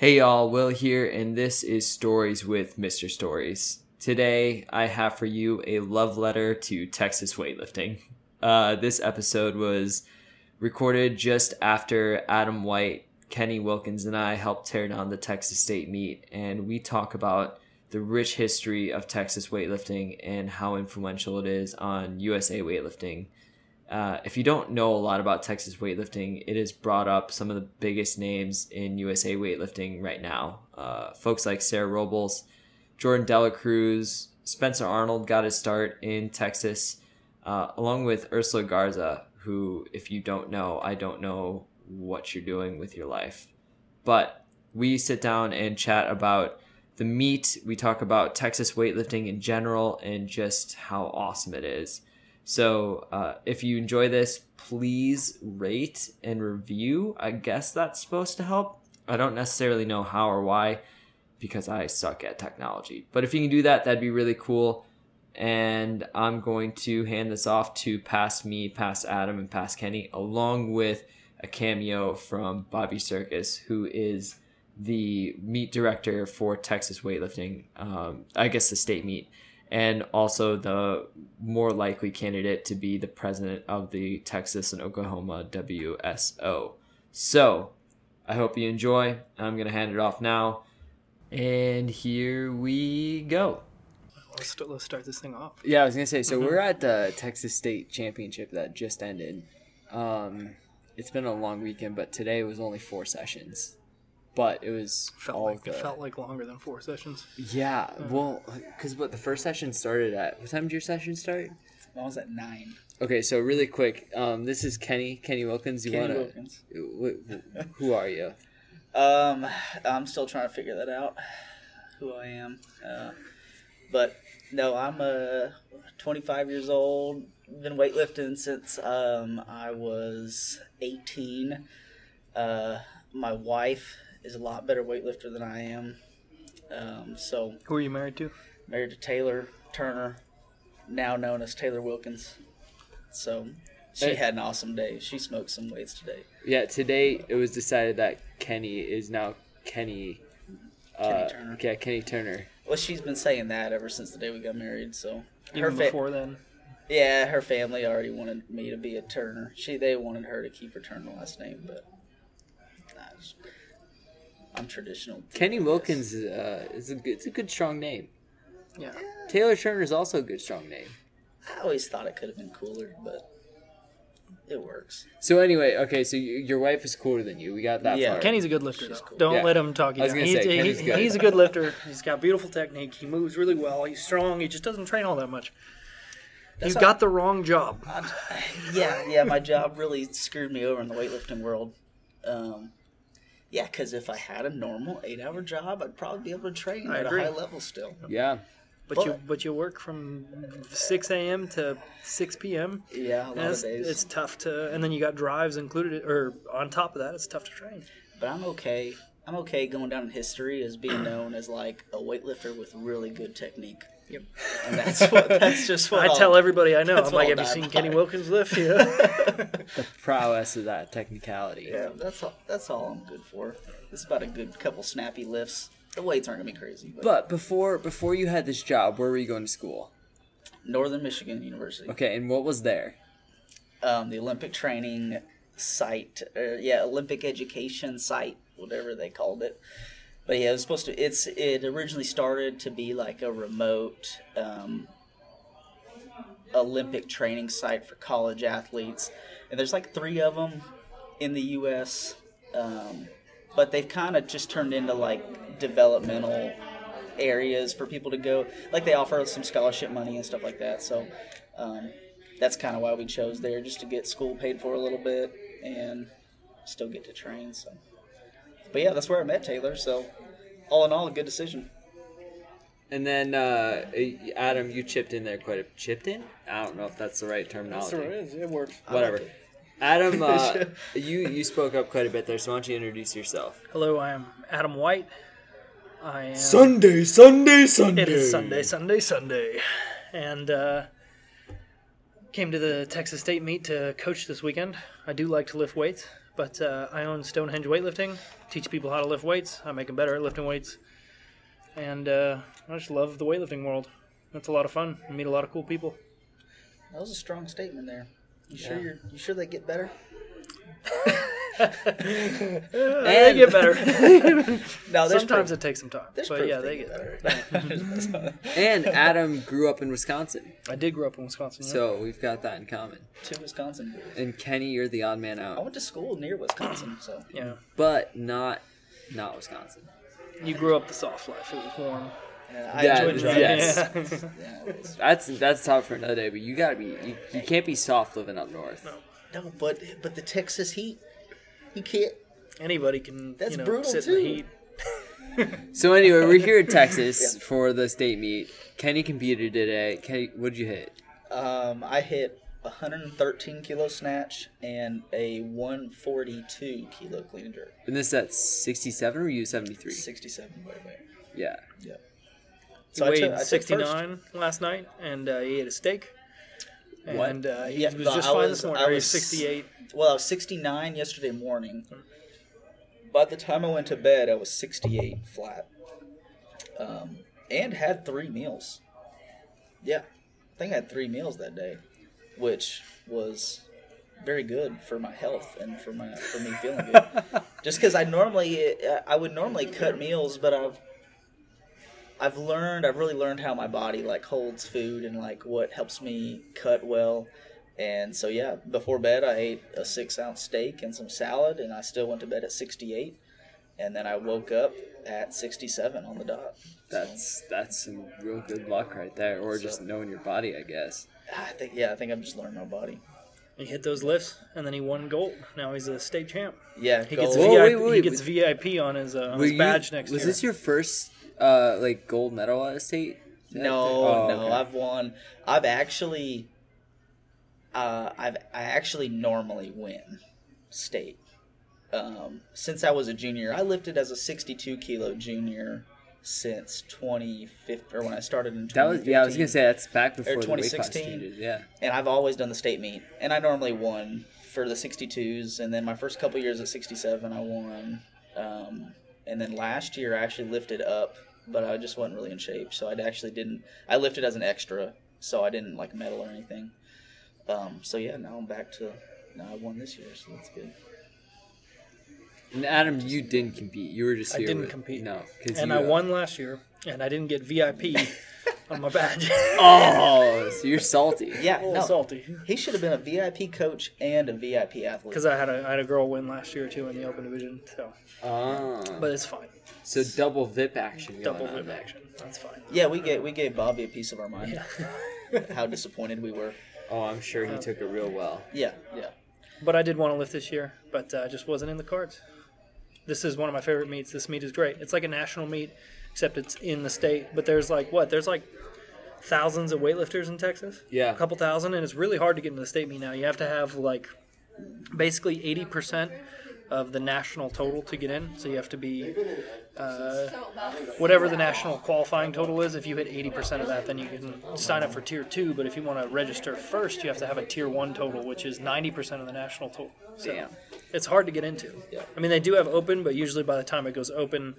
Hey y'all, Will here, and this is Stories with Mr. Stories. Today, I have for you a love letter to Texas weightlifting. Uh, this episode was recorded just after Adam White, Kenny Wilkins, and I helped tear down the Texas State meet, and we talk about the rich history of Texas weightlifting and how influential it is on USA weightlifting. Uh, if you don't know a lot about Texas weightlifting, it has brought up some of the biggest names in USA weightlifting right now. Uh, folks like Sarah Robles, Jourdan Delacruz, Spencer Arnold got his start in Texas, uh, along with Ursula Garza, who, if you don't know, I don't know what you're doing with your life. But we sit down and chat about the meet. We talk about Texas weightlifting in general and just how awesome it is. So uh, if you enjoy this, please rate and review. I guess that's supposed to help. I don't necessarily know how or why because I suck at technology. But if you can do that, that'd be really cool. And I'm going to hand this off to Pass me, Pass Adam, and Pass Kenny, along with a cameo from Bobby Circus, who is the meet director for Texas weightlifting. Um, I guess the state meet and also the more likely candidate to be the president of the Texas and Oklahoma WSO. So, I hope you enjoy. I'm going to hand it off now. And here we go. Let's, let's start this thing off. Yeah, I was going to say so we're at the Texas State Championship that just ended. Um, it's been a long weekend, but today was only four sessions but it was felt all like the, it felt like longer than four sessions. Yeah, well, because what the first session started at what time did your session start? Mine was at nine. Okay, so really quick, um, this is Kenny Kenny Wilkins. You Kenny wanna? Wilkins. wh- wh- Who are you? Um, I'm still trying to figure that out, who I am. Uh, but no, I'm uh, 25 years old. Been weightlifting since um, I was 18. Uh, my wife is a lot better weightlifter than I am. Um, so Who are you married to? married to Taylor Turner, now known as Taylor Wilkins. So she Hey. had an awesome day. She smoked some weights today. Yeah, today it was decided that Kenny is now Kenny. Uh, Kenny Turner. Yeah, Kenny Turner. Well, she's been saying that ever since the day we got married. So Even her fa- before then. yeah, her family already wanted me to be a Turner. She they wanted her to keep her Turner last name, but nah, just- I'm traditional. Kenny Wilkins uh, is a good, it's a good strong name. Yeah. Taylor Turner is also a good strong name. I always thought it could have been cooler, but it works. So anyway, okay, so y- your wife is cooler than you. We got that Yeah. far. Kenny's a good lifter, though. cool. Don't Yeah. let him talk you I was down. gonna He's, say, he- Kenny's good. he's a good lifter. He's got beautiful technique. He moves really well. He's strong. He just doesn't train all that much. That's You've all- got the wrong job. Yeah, yeah, my job really screwed me over in the weightlifting world. Um, yeah, because if I had a normal eight-hour job, I'd probably be able to train I at agree. a high level still. Yeah. But you But- but you work from 6 a.m. to 6 p.m. Yeah, a lot of days. it's tough to, and then you got drives included, or on top of that, it's tough to train. But I'm okay. I'm okay going down in history as being known as like a weightlifter with really good technique. Yep. And that's what that's just what I I'll- tell everybody I know. I'm like, have you seen die Kenny. Wilkins lift? Yeah. The prowess of that technicality. Yeah, that's all. That's all I'm good for. It's about a good couple snappy lifts. The weights aren't gonna be crazy, but, But before before you had this job, where were you going to school? Northern Michigan University, Okay, and what was there? um, the Olympic training site, uh, yeah, Olympic education site, whatever they called it. But yeah, it was supposed to. It's it originally started to be like a remote um, Olympic training site for college athletes, and there's like three of them in the U.S. Um, but they've kind of just turned into like developmental areas for people to go. Like they offer some scholarship money and stuff like that. So um, that's kind of why we chose there, just to get school paid for a little bit and still get to train. So, but yeah, that's where I met Taylor. So all in all, a good decision. And then uh, Adam, you chipped in there quite a chipped in. I don't know if that's the right terminology. the way it is. It works. Whatever. Adam, uh, you you spoke up quite a bit there, so why don't you introduce yourself? Hello, I am Adam White. I am. Sunday, Sunday, Sunday. It is Sunday, Sunday, Sunday, and uh, came to the Texas State meet to coach this weekend. I do like to lift weights, but uh, I own Stonehenge Weightlifting. Teach people how to lift weights. I make them better at lifting weights, and uh, I just love the weightlifting world. It's a lot of fun. I meet a lot of cool people. That was a strong statement there. You sure you're you sure they get better? they get better. No, there's Sometimes proof. it takes some time, there's but yeah, they get better. And Adam grew up in Wisconsin, I did grow up in Wisconsin. yeah. so we've got that in common. Two Wisconsin boys. And Kenny, you're the odd man out. I went to school near Wisconsin, so yeah, but not not Wisconsin. you grew up the soft life. It was warm. yeah, I Yeah, enjoyed driving. yes. Yeah. Yeah, it was- That's that's top for another day. But you gotta be you, you can't be soft living up north. No. no, but but the Texas heat, you can't. Anybody can That's you know, brutal, sit too. in the heat. So anyway, we're here in Texas for the state meet. Kenny competed today. Kenny, what'd you hit? Um, I hit 113 kilo snatch and a 142 kilo clean and jerk. And this at 67 or you 73? 67 by the way. Yeah. Yeah. He I weighed took- I took first. 69 last night, and uh, he ate a steak. And uh, he Yeah, was just I fine was- this morning. I was- 68. Well, I was 69 yesterday morning. By the time I went to bed, I was 68 flat. Um, and had three meals. Yeah. I think I had three meals that day, which was very good for my health and for my for me feeling good. Just because I normally I would normally cut meals, but I've I've learned I've really learned how my body like holds food and like what helps me cut well. And so yeah, before bed I ate a six ounce steak and some salad, and I still went to bed at sixty eight, and then I woke up at sixty seven on the dot. So, That's that's some real good luck right there, or just knowing your body, I guess. I think yeah, I think I'm just learning my body. He hit those lifts, and then he won gold. Now he's a state champ. Yeah, He gold. gets Whoa, VIP. wait, wait, he gets VIP on his, uh, on Were his you- badge next was year. Was this your first uh like gold medal at state? No, Oh, no, okay. I've won. I've actually, uh, I've I actually normally win state. Um, since I was a junior, I lifted as a 62 kilo junior since 2015, or when I started in 2015. That was yeah. I was gonna say that's back before the weight class 2016. changes. Yeah. and I've always done the state meet, and I normally won for the 62s, and then my first couple years at 67, I won, um, and then last year I actually lifted up, but I just wasn't really in shape, so I actually didn't. I lifted as an extra, so I didn't like medal or anything. Um, so yeah, now I'm back to. Now I won this year, so that's good. And Adam, you didn't compete. You were just I here. I didn't with- compete. No, and you, I uh, won last year, and I didn't get VIP on my badge. Oh, so you're salty. Yeah, a no, salty. he should have been a VIP coach and a VIP athlete. Because I had a I had a girl win last year too in the open division, so Oh, but it's fine. So double VIP action. Double going on whip there. action. That's fine. yeah, we gave we gave Bobby a piece of our mind. How disappointed we were. Oh, I'm sure he took it real well. Yeah, yeah. But I did want to lift this year, but uh, just wasn't in the cards. This is one of my favorite meets. This meet is great. It's like a national meet, except it's in the state. But there's like what? There's like thousands of weightlifters in Texas. Yeah. a couple thousand, and it's really hard to get into the state meet now. You have to have like basically eighty percent of the national total to get in. So you have to be uh, whatever the national qualifying total is. If you hit eighty percent of that, then you can sign up for tier two. But if you want to register first, you have to have a tier one total, which is ninety percent of the national total. So Damn. it's hard to get into. Yeah. I mean, they do have open, but usually by the time it goes open,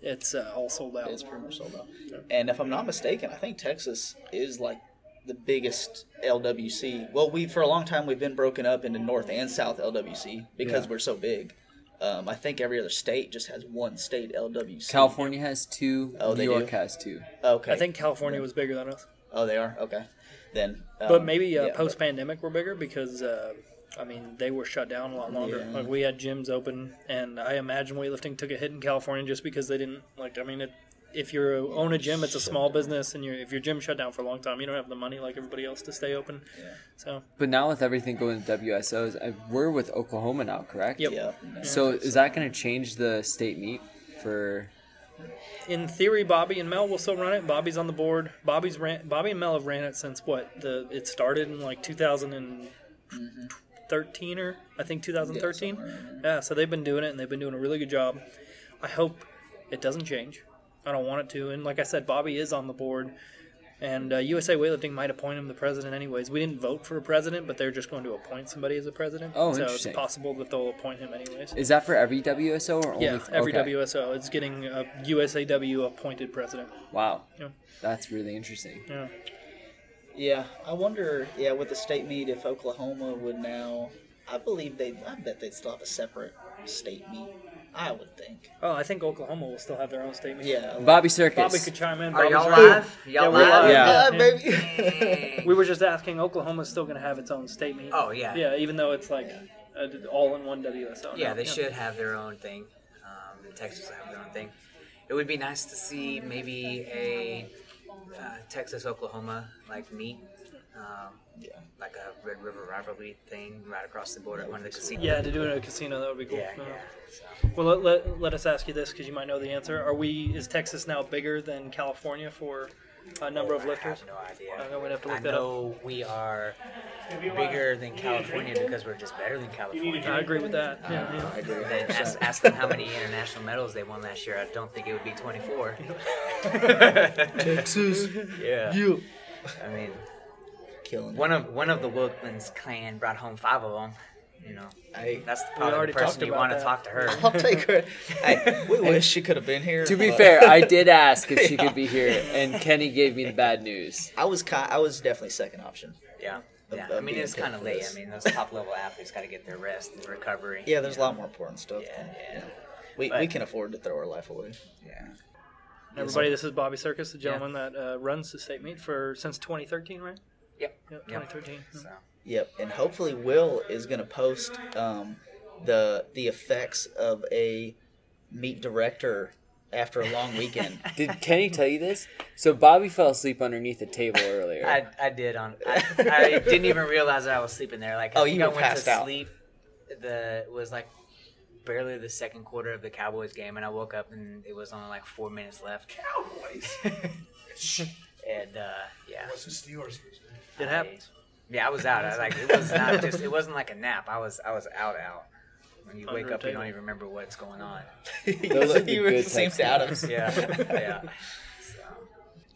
it's uh, all sold out. It's pretty much sold out. And if I'm not mistaken, I think Texas is like the biggest LWC. Well, we for a long time we've been broken up into North and South LWC because Yeah. we're so big. Um, I think every other state just has one state LWC. California has two. Oh, New York do? has two. Okay. I think California was bigger than us. Oh, they are. Okay. Then. Um, But maybe uh, yeah, post pandemic we're bigger because uh, I mean they were shut down a lot longer. Yeah. Like we had gyms open, and I imagine weightlifting took a hit in California just because they didn't like. I mean, it, if you own a gym, it's a small business, and you're, if your gym shut down for a long time, you don't have the money like everybody else to stay open. Yeah. So But now with everything going to WSOs, I, we're with Oklahoma now, correct? Yep. Yeah. yeah. So is that going to change the state meet for? in theory, Bobby and Mel will still run it. Bobby's on the board. Bobby's ran. Bobby and Mel have ran it since what? The it started in like 2013 or I think 2013. somewhere in Yeah, so they've been doing it and they've been doing a really good job. I hope it doesn't change. I don't want it to. And like I said, Bobby is on the board, And uh, USA Weightlifting might appoint him the president, anyways. We didn't vote for a president, but they're just going to appoint somebody as a president. Oh, so interesting. it's possible that they'll appoint him, anyways. Is that for every WSO or only? Yeah, every okay. WSO is getting a USAW appointed president. Wow, Yeah. that's really interesting. Yeah. Yeah, I wonder. Yeah, with the state meet, if Oklahoma would now, I believe they. I bet they'd still have a separate state meet. I would think. Oh, I think Oklahoma will still have their own statement. Yeah. Bobby Circus. Bobby could chime in. Are Bobby's y'all right. live? Y'all Yeah, we're live? live. Yeah. Yeah, baby. We were just asking. Oklahoma's still going to have its own statement. Oh, yeah. Yeah, even though it's like uh, all in one WSO. Yeah, now. they should have their own thing. Um, and Texas will have their own thing. It would be nice to see maybe a uh, Texas Oklahoma like meet, um, like a Red River rivalry thing right across the border at one of the casinos. Yeah, to do it at a casino that would be cool. yeah, Uh, yeah. So, Well, let, let, let us ask you this because you might know the answer. Are we? Is Texas now bigger than California for a number of I lifters? have no idea. I'm gonna have to I look that up. know we are bigger than California because we're just better than California. I agree with that. Yeah, yeah. I agree. Then ask, ask them how many international medals they won last year. I don't think it would be 24. Texas. Yeah. You. I mean, Killing. one of one of the Wilkman's clan brought home five of them. You know, Hey, that's probably the person you want to talk to her. I'll take her. Hey, we wish she could have been here. To be but fair, I did ask if she could be here, and Kenny gave me the bad news. I was ki- I was definitely second option. Yeah. Yeah, Of- I mean it's kind of late. this. I mean those top level athletes got to get their rest and recovery. Yeah, there's a you know? lot more important stuff. Yeah, than- yeah. We, But- we can afford to throw our life away. Yeah. Everybody, this is Bobby Circus, the gentleman that uh, runs the state meet for since 2013, right? Yep. Yeah, Yep. 2013. So Yep, and hopefully Will is going to post um, the the effects of a meet director after a long weekend. Did Kenny tell you this? So Bobby fell asleep underneath a table earlier. I, I did on. I, I didn't even realize that I was sleeping there. Like I Oh, you I went passed to out. sleep. The was like barely the second quarter of the Cowboys game, and I woke up and it was only like four minutes left. Cowboys. and uh, yeah, What's the Steelers? It I- happens. Yeah, I was out. I, like it was not just. It wasn't like a nap. I was. I was out. Out. When you wake up, you don't even remember what's going on. Those are the he was good the same types. Adams. Yeah, yeah. So,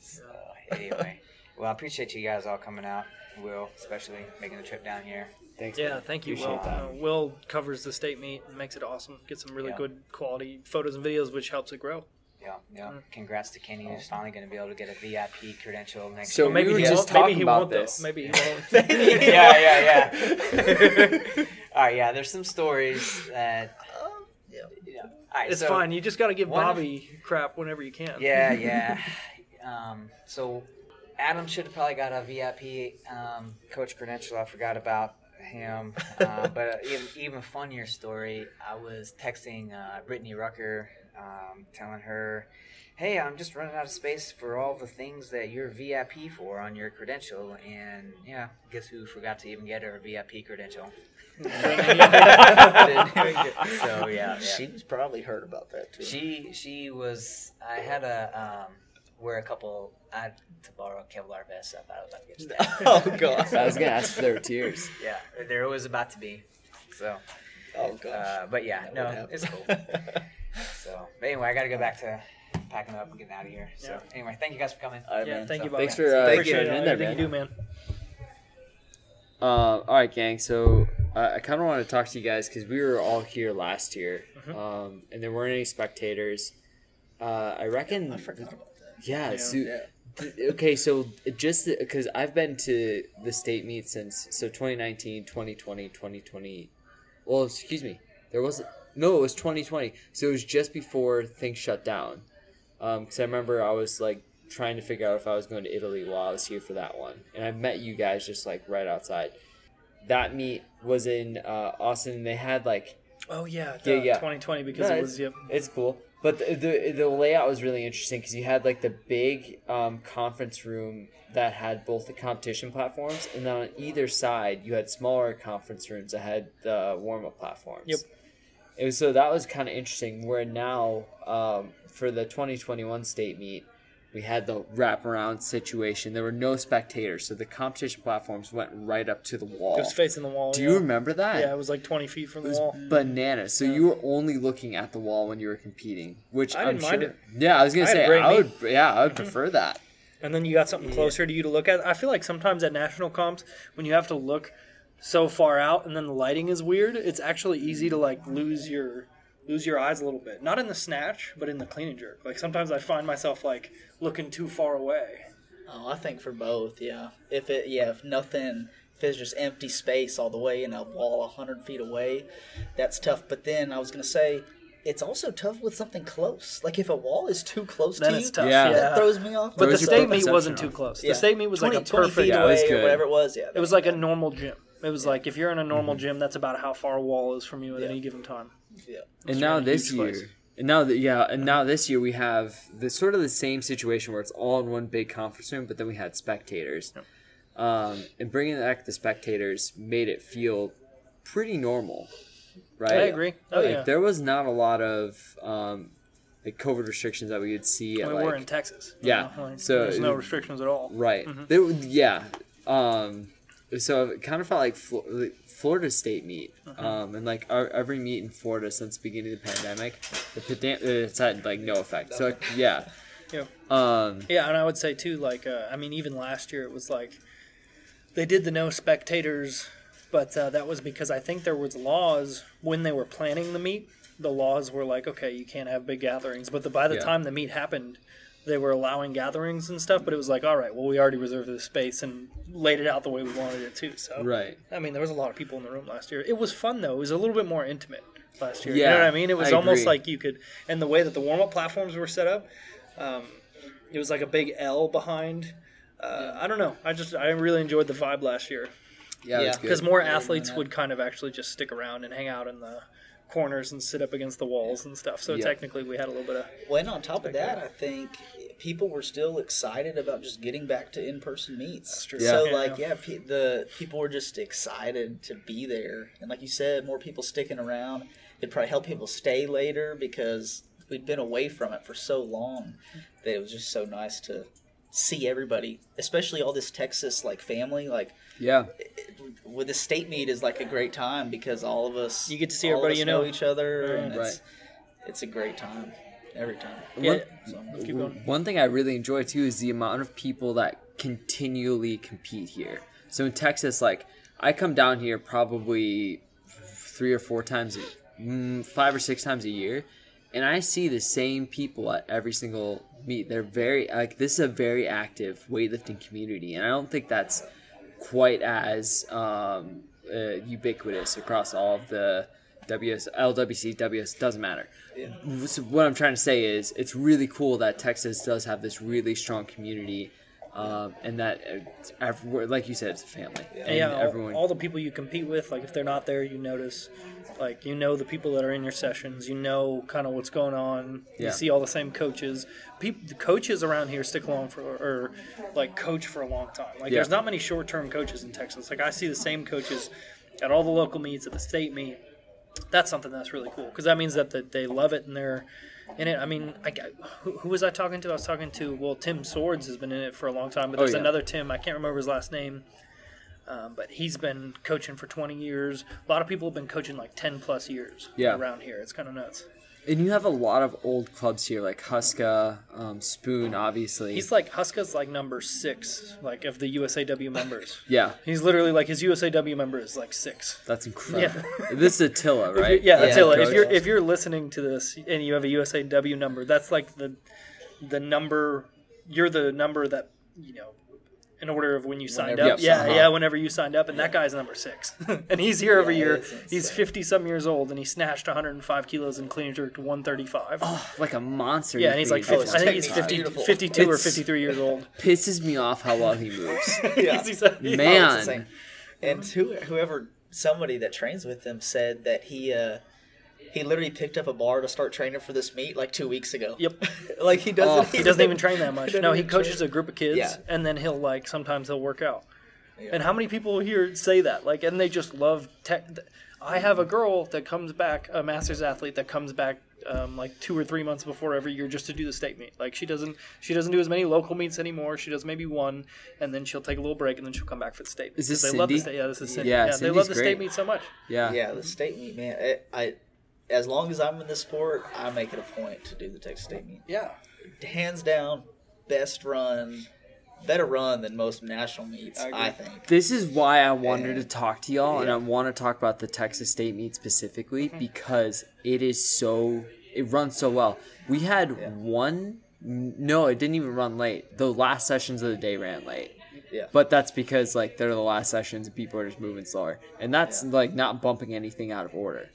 so anyway, well, I appreciate you guys all coming out. Will, especially making the trip down here. Thanks. Yeah, man. thank you, Appreciate Will. Uh, Will covers the state meet and makes it awesome. Gets some really Yeah. good quality photos and videos, which helps it grow. Yeah, yeah. Congrats to Kenny, who's finally going to be able to get a VIP credential next So year. we were he just won't- maybe talking he about won't, though. this. Maybe he won't. yeah, yeah, yeah. all right, yeah. There's some stories that. yeah. Yeah. All right, it's so- fine. You just got to give one of- Bobby crap whenever you can. Yeah, yeah. um, so Adam should have probably got a VIP um, coach credential. I forgot about him. Uh, but even, even funnier story, I was texting uh, Brittany Rucker, um, telling her, "Hey, I'm just running out of space for all the things that you're VIP for on your credential." And yeah, guess who forgot to even get her VIP credential? so yeah, yeah. was probably heard about that too. She she was. I had a um, wear a couple. I had to borrow a Kevlar vest. I thought I was about to get stabbed. oh god. I was gonna ask if there were tears. yeah, there was about to be. So, Oh gosh. uh, but yeah, That no, it's cool. So, but anyway, I got to go back to packing up and getting out of here. So, Yeah. anyway, thank you guys for coming. All right, Yeah, man. thank So- you, Bobby. Thanks for uh, Thank Appreciate joining it. in there, Everything man. you do, man. Uh, all right, gang. So uh, I kind of want to talk to you guys because we were all here last year, Mm-hmm. um, and there weren't any spectators. Uh, I reckon. I forgot about that. Yeah. Yeah. so- Yeah. th- okay, so just because I've been to the state meet since so 2019, 2020, 2020. Well, excuse me. There was no. It was 2020. So it was just before things shut down. Because I remember I was like trying to figure out if I was going to Italy while I was here for that one, and I met you guys just like right outside. That meet was in uh, Austin. and They had like Oh yeah, Yeah, the yeah. 2020 because no, it it's, was yep. it's cool. But the, the the layout was really interesting because you had like the big um, conference room that had both the competition platforms, and then on either side you had smaller conference rooms that had the warm up platforms. Yep. It was, so that was kind of interesting. Where now um, for the 2021 state meet, we had the wraparound situation. There were no spectators, so the competition platforms went right up to the wall. It was facing the wall. Do yeah. you remember that? Yeah, it was like 20 feet from It the wall. bananas. So you were only looking at the wall when you were competing, which I mind sure. it. Yeah, I was gonna I say I would. Yeah, I would prefer that. and then you got something closer to you to look at. I feel like sometimes at national comps when you have to look so far out and then the lighting is weird, it's actually easy to like lose your lose your eyes a little bit. Not in the snatch, but in the clean and jerk. Like sometimes I find myself like looking too far away. Oh, I think for both, yeah. If it, yeah, if nothing, if it's just empty space all the way and a wall hundred feet away, that's tough. But then I was gonna say, it's also tough with something close. Like if a wall is too close Then to it's you, tough. Yeah. Yeah. that throws me off. but the Throws your state meet wasn't off. too close. Yeah. The state meet was like 20, a 20 perfect. feet Yeah, it was away or whatever it was. Yeah, It was like a normal gym. It was like if you're in a normal Mm-hmm. gym, that's about how far a wall is from you at Yeah. any given time. yeah. and now this year place. and now that yeah and now this year we have the sort of the same situation where it's all in one big conference room but then we had spectators um, and bringing back the spectators made it feel pretty normal right I agree. Oh like yeah. there was not a lot of um, like covid restrictions that we would see I at mean, like we're in Texas. you Yeah, know, like, so- there's no restrictions at all. Right. Mm-hmm. There yeah. Um, so it kind of felt like Flo- Florida State meet, Mm-hmm. um, and like our, every meet in Florida since the beginning of the pandemic, the it's had like no effect. So like, yeah. Yeah. Um, Yeah, and I would say too, like, uh, I mean, even last year it was like they did the no spectators, but uh, that was because I think there was laws when they were planning the meet. The laws were like, okay, you can't have big gatherings, but the, by the Yeah. time the meet happened, they were allowing gatherings and stuff. But it was like, all right, well, we already reserved the space and laid it out the way we wanted it to. So, right. I mean, there was a lot of people in the room last year. It was fun though. It was a little bit more intimate last year. Yeah, you know what I mean? It was I almost agree. like you could, and the way that the warm up platforms were set up, um, it was like a big L behind. Uh, I don't know. I just I really enjoyed the vibe last year Yeah, Yeah. because more athletes would kind of actually just stick around and hang out in the corners and sit up against the walls and stuff. So Yeah. technically, we had a little bit of Well, and on top of that, I think people were still excited about just getting back to in-person meets. True. So, Yeah. like, yeah, pe- the people were just excited to be there, and like you said, more people sticking around. It'd probably help people stay later because we'd been away from it for so long that it was just so nice to see everybody, especially all this Texas like family. Like, yeah. with the state meet is like a great time because all of us You get to see everybody you know. each other, and Right. it's it's a great time every time. yeah. One- So keep going. One thing I really enjoy too is the amount of people that continually compete here. So in Texas, like I come down here probably three or four times, a- mm, five or six times a year, and I see the same people at every single meet. They're very like this is a very active weightlifting community, and I don't think that's quite as um, uh, ubiquitous across all of the WS, LWC, WS doesn't matter. So what I'm trying to say is, it's really cool that Texas does have this really strong community, um, and that, uh, everywhere, like you said, it's a family. And yeah, all, everyone. all the people you compete with, like if they're not there, you notice. Like you know the people that are in your sessions, you know kind of what's going on. You see all the same coaches. People, the coaches around here stick along for or like coach for a long time. Like Yeah. there's not many short-term coaches in Texas. Like I see the same coaches at all the local meets, at the state meet. That's something that's really cool because that means that, that they love it and they're in it. I mean, I, who, who was I talking to? I was talking to well, Tim Swords has been in it for a long time, but Oh, there's yeah. another Tim. I can't remember his last name. Um, but he's been coaching for 20 years. A lot of people have been coaching like 10 plus years Yeah. around here. It's kind of nuts. And you have a lot of old clubs here, like Huska, um, Spoon, obviously. He's like Huska's like number six, like of the USAW members. yeah, He's literally like his USAW member is like six. that's incredible. Yeah. this is Attila, right? Yeah, Yeah, Attila. If you're if you're listening to this and you have a USAW number, that's like the the number. You're the number that you know. In order of when you signed Whenever up, you yeah, signed yeah, whenever you signed up, and that guy's number six, and he's here every Yeah, year. He's fifty some years old, and he snatched 105 kilos and clean and jerked 135. Oh, like a monster. yeah, and he's like, 50. I think he's It's 50, beautiful. 52 or 53 years old. pisses me off how well he moves. Yeah. He's- he's- Oh, Man. it's insane. And who, whoever, somebody that trains with him said that he uh, he literally picked up a bar to start training for this meet like two weeks ago. Yep. like he doesn't. Oh. He doesn't even train that much. No, he coaches train. a group of kids, Yeah. and then he'll like sometimes he'll work out. Yeah. And how many people here say that? Like, and they just love tech. I have a girl that comes back, a masters athlete that comes back um, like two or three months before every year just to do the state meet. Like she doesn't, she doesn't do as many local meets anymore. She does maybe one, and then she'll take a little break, and then she'll come back for the state. meet. Is this 'Cause they love the Cindy? state. Yeah, this is Cindy. Yeah, Yeah, they love the great. state meet so much. Yeah. Yeah, the state meet, man. It, I, as long as I'm in the sport, I make it a point to do the Texas State meet. Yeah. Hands down, best run better run than most national meets. I. I, think. This is why I wanted to talk to y'all, and. I want to talk about the Texas State meet specifically mm-hmm. because it is so it runs so well. We had Yeah. one. No, it didn't even run late. The last sessions of the day ran late. Yeah. But that's because like they're the last sessions and people are just moving slower. And that's Yeah. like not bumping anything out of order.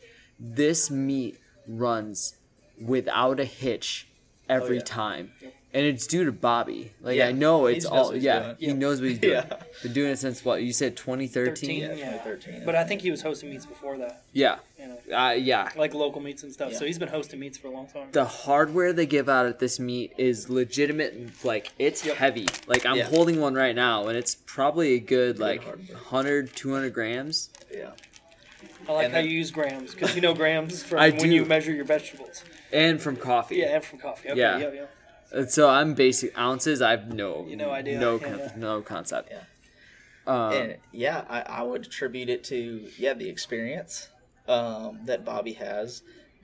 This meet runs without a hitch every Oh, yeah. time. And it's due to Bobby. Like Yeah, I know it's all what yeah, he knows what he's doing. Yeah. Been doing it since what? You said 2013? 13. Yeah, Yeah. 2013. But I think he was hosting meets before that. Yeah. You know, Uh, yeah. like local meets and stuff. Yeah. So he's been hosting meets for a long time. The hardware they give out at this meet is legitimate. Like it's Yep. heavy. Like I'm Yeah. holding one right now, and it's probably a good like hardware. 100, 200 grams. yeah. I like And how then- you use grams because you know grams from I when do. you measure your vegetables. And from coffee. Yeah, and from coffee. Okay, Yeah. yeah, yeah. And so I'm basic ounces. I have no, You no idea, no, yeah. con- no concept. Yeah. Um, and yeah, I, I would attribute it to yeah the experience um, that Bobby has,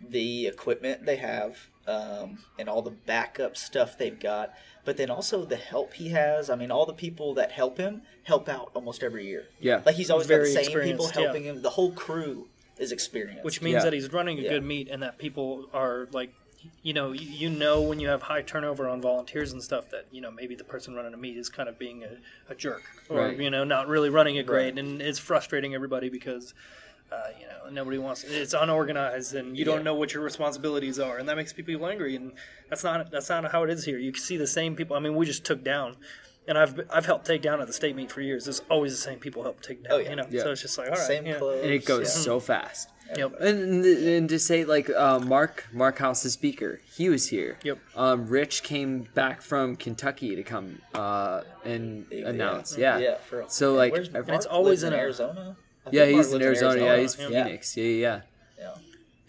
the equipment they have, um, and all the backup stuff they've got. But then also the help he has. I mean, all the people that help him help out almost every year. yeah. Like he's always got the Very same people experienced, yeah. helping him. The whole crew is experienced. Which means Yeah. that he's running a Yeah. good meet and that people are like, you know, you, you know when you have high turnover on volunteers and stuff that you know maybe the person running a meet is kind of being a, a jerk or Right. you know not really running it great Right. and it's frustrating everybody because. Uh, you know, nobody wants. It's unorganized, and you Yeah. don't know what your responsibilities are, and that makes people angry. And that's not that's not how it is here. You can see the same people. I mean, we just took down, and I've I've helped take down at the state meet for years. There's always the same people help take down. Oh, yeah. You know, Yeah. so it's just like all right, same yeah. clothes. and it goes yeah. so fast. Yep. And, and to say like uh, Mark Mark House, the speaker, he was here. Yep. Um, Rich came back from Kentucky to come uh, and announce. Yeah. Yeah. For, So, like, where's and it's always lives in a- Arizona. I Yeah, he's in lives Arizona. Yeah, he's Yeah. Phoenix. Yeah, yeah. Yeah.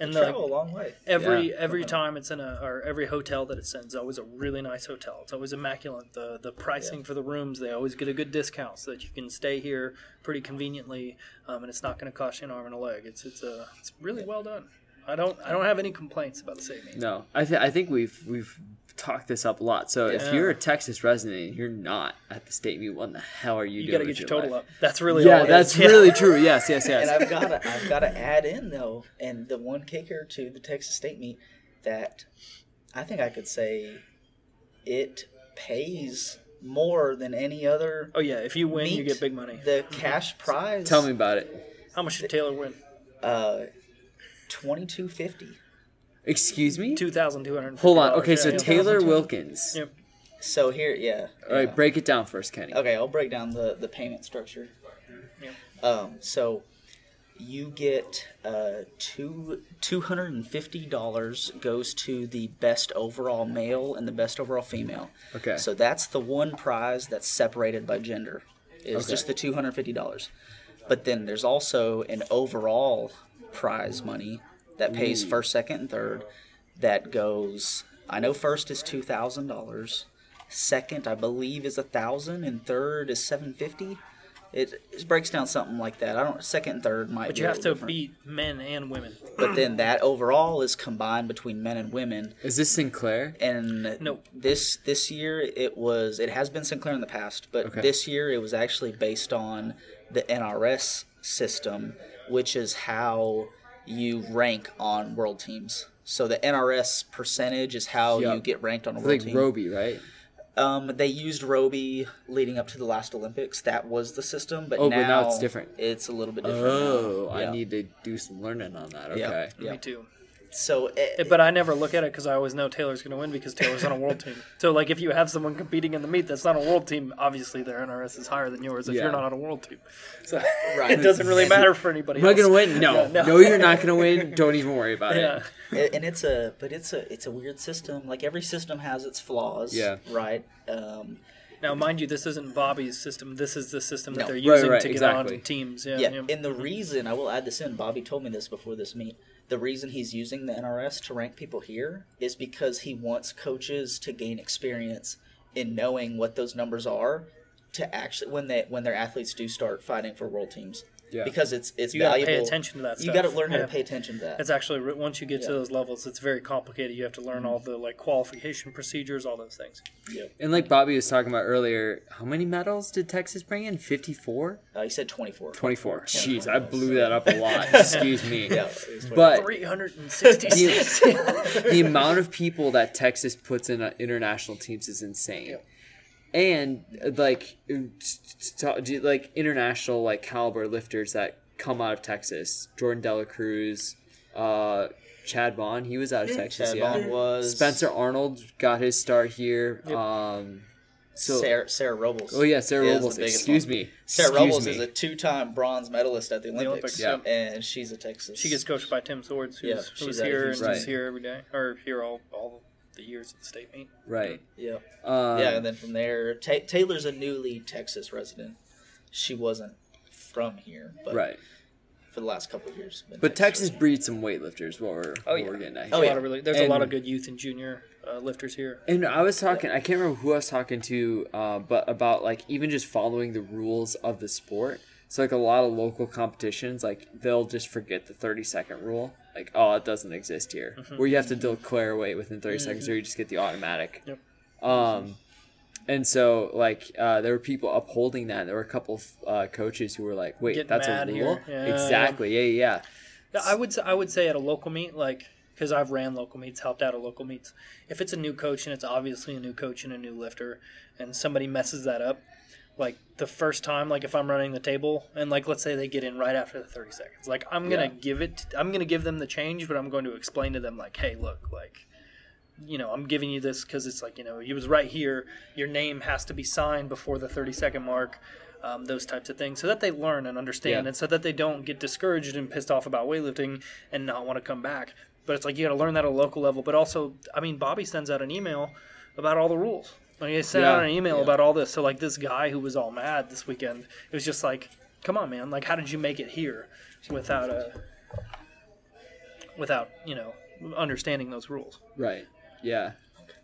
And They the, travel a long way. Every Yeah. every time it's in a or every hotel that it sends is always a really nice hotel. It's always immaculate. The the pricing Yeah. for the rooms they always get a good discount so that you can stay here pretty conveniently, um, and it's not going to cost you an arm and a leg. It's it's a it's really well done. I don't I don't have any complaints about the state. No, I th- I think we've we've talked this up a lot. So if you're a Texas resident and you're not at the state meet, what the hell are you, You doing? You got to get your total life? up. That's really Yeah, all it that's is. Yeah. really true. Yes, yes, yes. and I've got to I've got to add in though, and the one kicker to the Texas State meet that I think I could say it pays more than any other. Oh yeah, if you win, you get big money. The cash prize. Tell me about it. How much did Taylor win? Uh, twenty two fifty. Excuse me. Two thousand two hundred. Hold on. Okay, so yeah. Taylor Wilkins. Yep. So here, yeah. All right, yeah. break it down first, Kenny. Okay, I'll break down the the payment structure. Yep. Um, so you get uh, two two hundred and fifty dollars goes to the best overall male and the best overall female. Okay. So that's the one prize that's separated by gender. Is Okay. just the two hundred fifty dollars. But then there's also an overall prize money that pays first, second, and third. That goes. I know first is two thousand dollars. Second, I believe, is a thousand, and third is seven fifty. It, it breaks down something like that. I don't. Second and third might. But be you have to different. beat men and women. But then that overall is combined between men and women. Is this Sinclair? And Nope. this this year it was. It has been Sinclair in the past, but Okay. this year it was actually based on the NRS system, which is how you rank on world teams. So the NRS percentage is how Yup. you get ranked on a It's world like team. Robi, right? Um, they used Robi leading up to the last Olympics. That was the system, but Oh, now but now it's different. It's a little bit different. Oh, now. I Yeah. need to do some learning on that. Yeah. Okay. Yeah. Me too. So, it, But I never look at it because I always know Taylor's going to win because Taylor's on a world team. So, like, if you have someone competing in the meet that's not a world team, obviously their NRS is higher than yours if Yeah. you're not on a world team. So Right. it doesn't really matter for anybody Am I else. gonna win? No. Yeah, no. no. you're not gonna win. Don't even worry about Yeah. it. and it's a but it's a it's a weird system. Like every system has its flaws. Yeah. Right. Um, Now, mind you, this isn't Bobby's system. This is the system that No. they're Right, using right, to get exactly. on teams. Yeah. yeah. yeah. And the reason I will add this in, Bobby told me this before this meet. The reason he's using the NRS to rank people here is because he wants coaches to gain experience in knowing what those numbers are to actually when they when their athletes do start fighting for world teams. Yeah. because it's it's You got to valuable. pay attention to that. You got to learn how Yeah. to pay attention to that. It's actually once you get to those levels, it's very complicated. You have to learn all the like qualification procedures, all those things. And like Bobby was talking about earlier, how many medals did Texas bring in? 54? Uh, you said 24. 24. Jeez, I blew that up a lot. Excuse me. Yeah, it was 24. But Three hundred and sixty-six. the amount of people that Texas puts in uh, international teams is insane. And uh, like t- t- t- like international like caliber lifters that come out of Texas, Jourdan Delacruz, uh, Chad Vaughn, he was out of Texas. Chad yeah. Vaughn was Spencer Arnold got his start here. Um, so Sarah, Sarah Robles. oh yeah, Sarah Robles. Excuse one. me. Sarah Excuse Robles me. is a two-time bronze medalist at the Olympics, Olympics, yeah. and she's a Texas. she gets coached by Tim Swords, who's, Yeah, who's she's here and Houston. is here every day, or here all all the years at the state meet. right. Yeah, Um, yeah, and then from there, Ta- Taylor's a newly Texas resident. She wasn't from here, but right. for the last couple of years. But Texas resident. breeds some weightlifters. What we're, Oh, what yeah. we're getting at. Oh, yeah. really, there's a lot of good youth and junior uh, lifters here. And I was talking, I can't remember who I was talking to, uh, but about like even just following the rules of the sport. So like a lot of local competitions, like they'll just forget the thirty second rule. Like oh, it doesn't exist here, where you have to declare weight within 30 seconds, or you just get the automatic. Yep. Um, and so like uh, there were people upholding that. There were a couple of uh, coaches who were like, "Wait, Getting that's a rule?" Yeah, exactly. Yeah, yeah. Yeah, I would say, I would say at a local meet, like because I've ran local meets, helped out at local meets. If it's a new coach and it's obviously a new coach and a new lifter, and somebody messes that up, like the first time, like if I'm running the table and like let's say they get in right after the 30 seconds, like I'm gonna Yeah. give it, I'm gonna give them the change, but I'm going to explain to them like, hey, look, like. You know, I'm giving you this because it's like you know, he was right here. Your name has to be signed before the 30 second mark. Um, those types of things, so that they learn and understand, Yeah. and so that they don't get discouraged and pissed off about weightlifting and not want to come back. But it's like you got to learn that at a local level. But also, I mean, Bobby sends out an email about all the rules. Like he sent Yeah. out an email Yeah. about all this. So like this guy who was all mad this weekend, it was just like, come on, man! Like, how did you make it here without a without you know understanding those rules? Right. Yeah.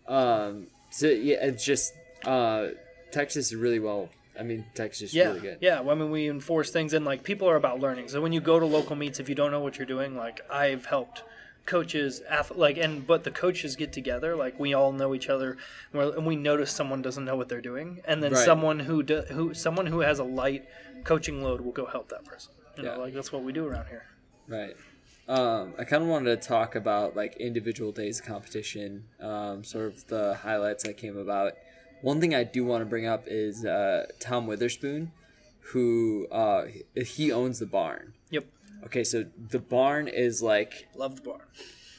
Um. So yeah, it's just uh, Texas is really well. I mean, Texas is Yeah, really good. yeah. Well, I mean, we enforce things, and like people are about learning. So when you go to local meets, if you don't know what you're doing, like I've helped coaches, like, and but the coaches get together, like we all know each other, and we notice someone doesn't know what they're doing, and then Right. someone who do, who someone who has a light coaching load will go help that person. You Yeah. know, like that's what we do around here. Right. Um, I kind of wanted to talk about like individual days of competition, um, sort of the highlights that came about. One thing I do want to bring up is uh, Tom Witherspoon, who uh, he owns the barn. Yep, Okay, so the barn is like love the bar.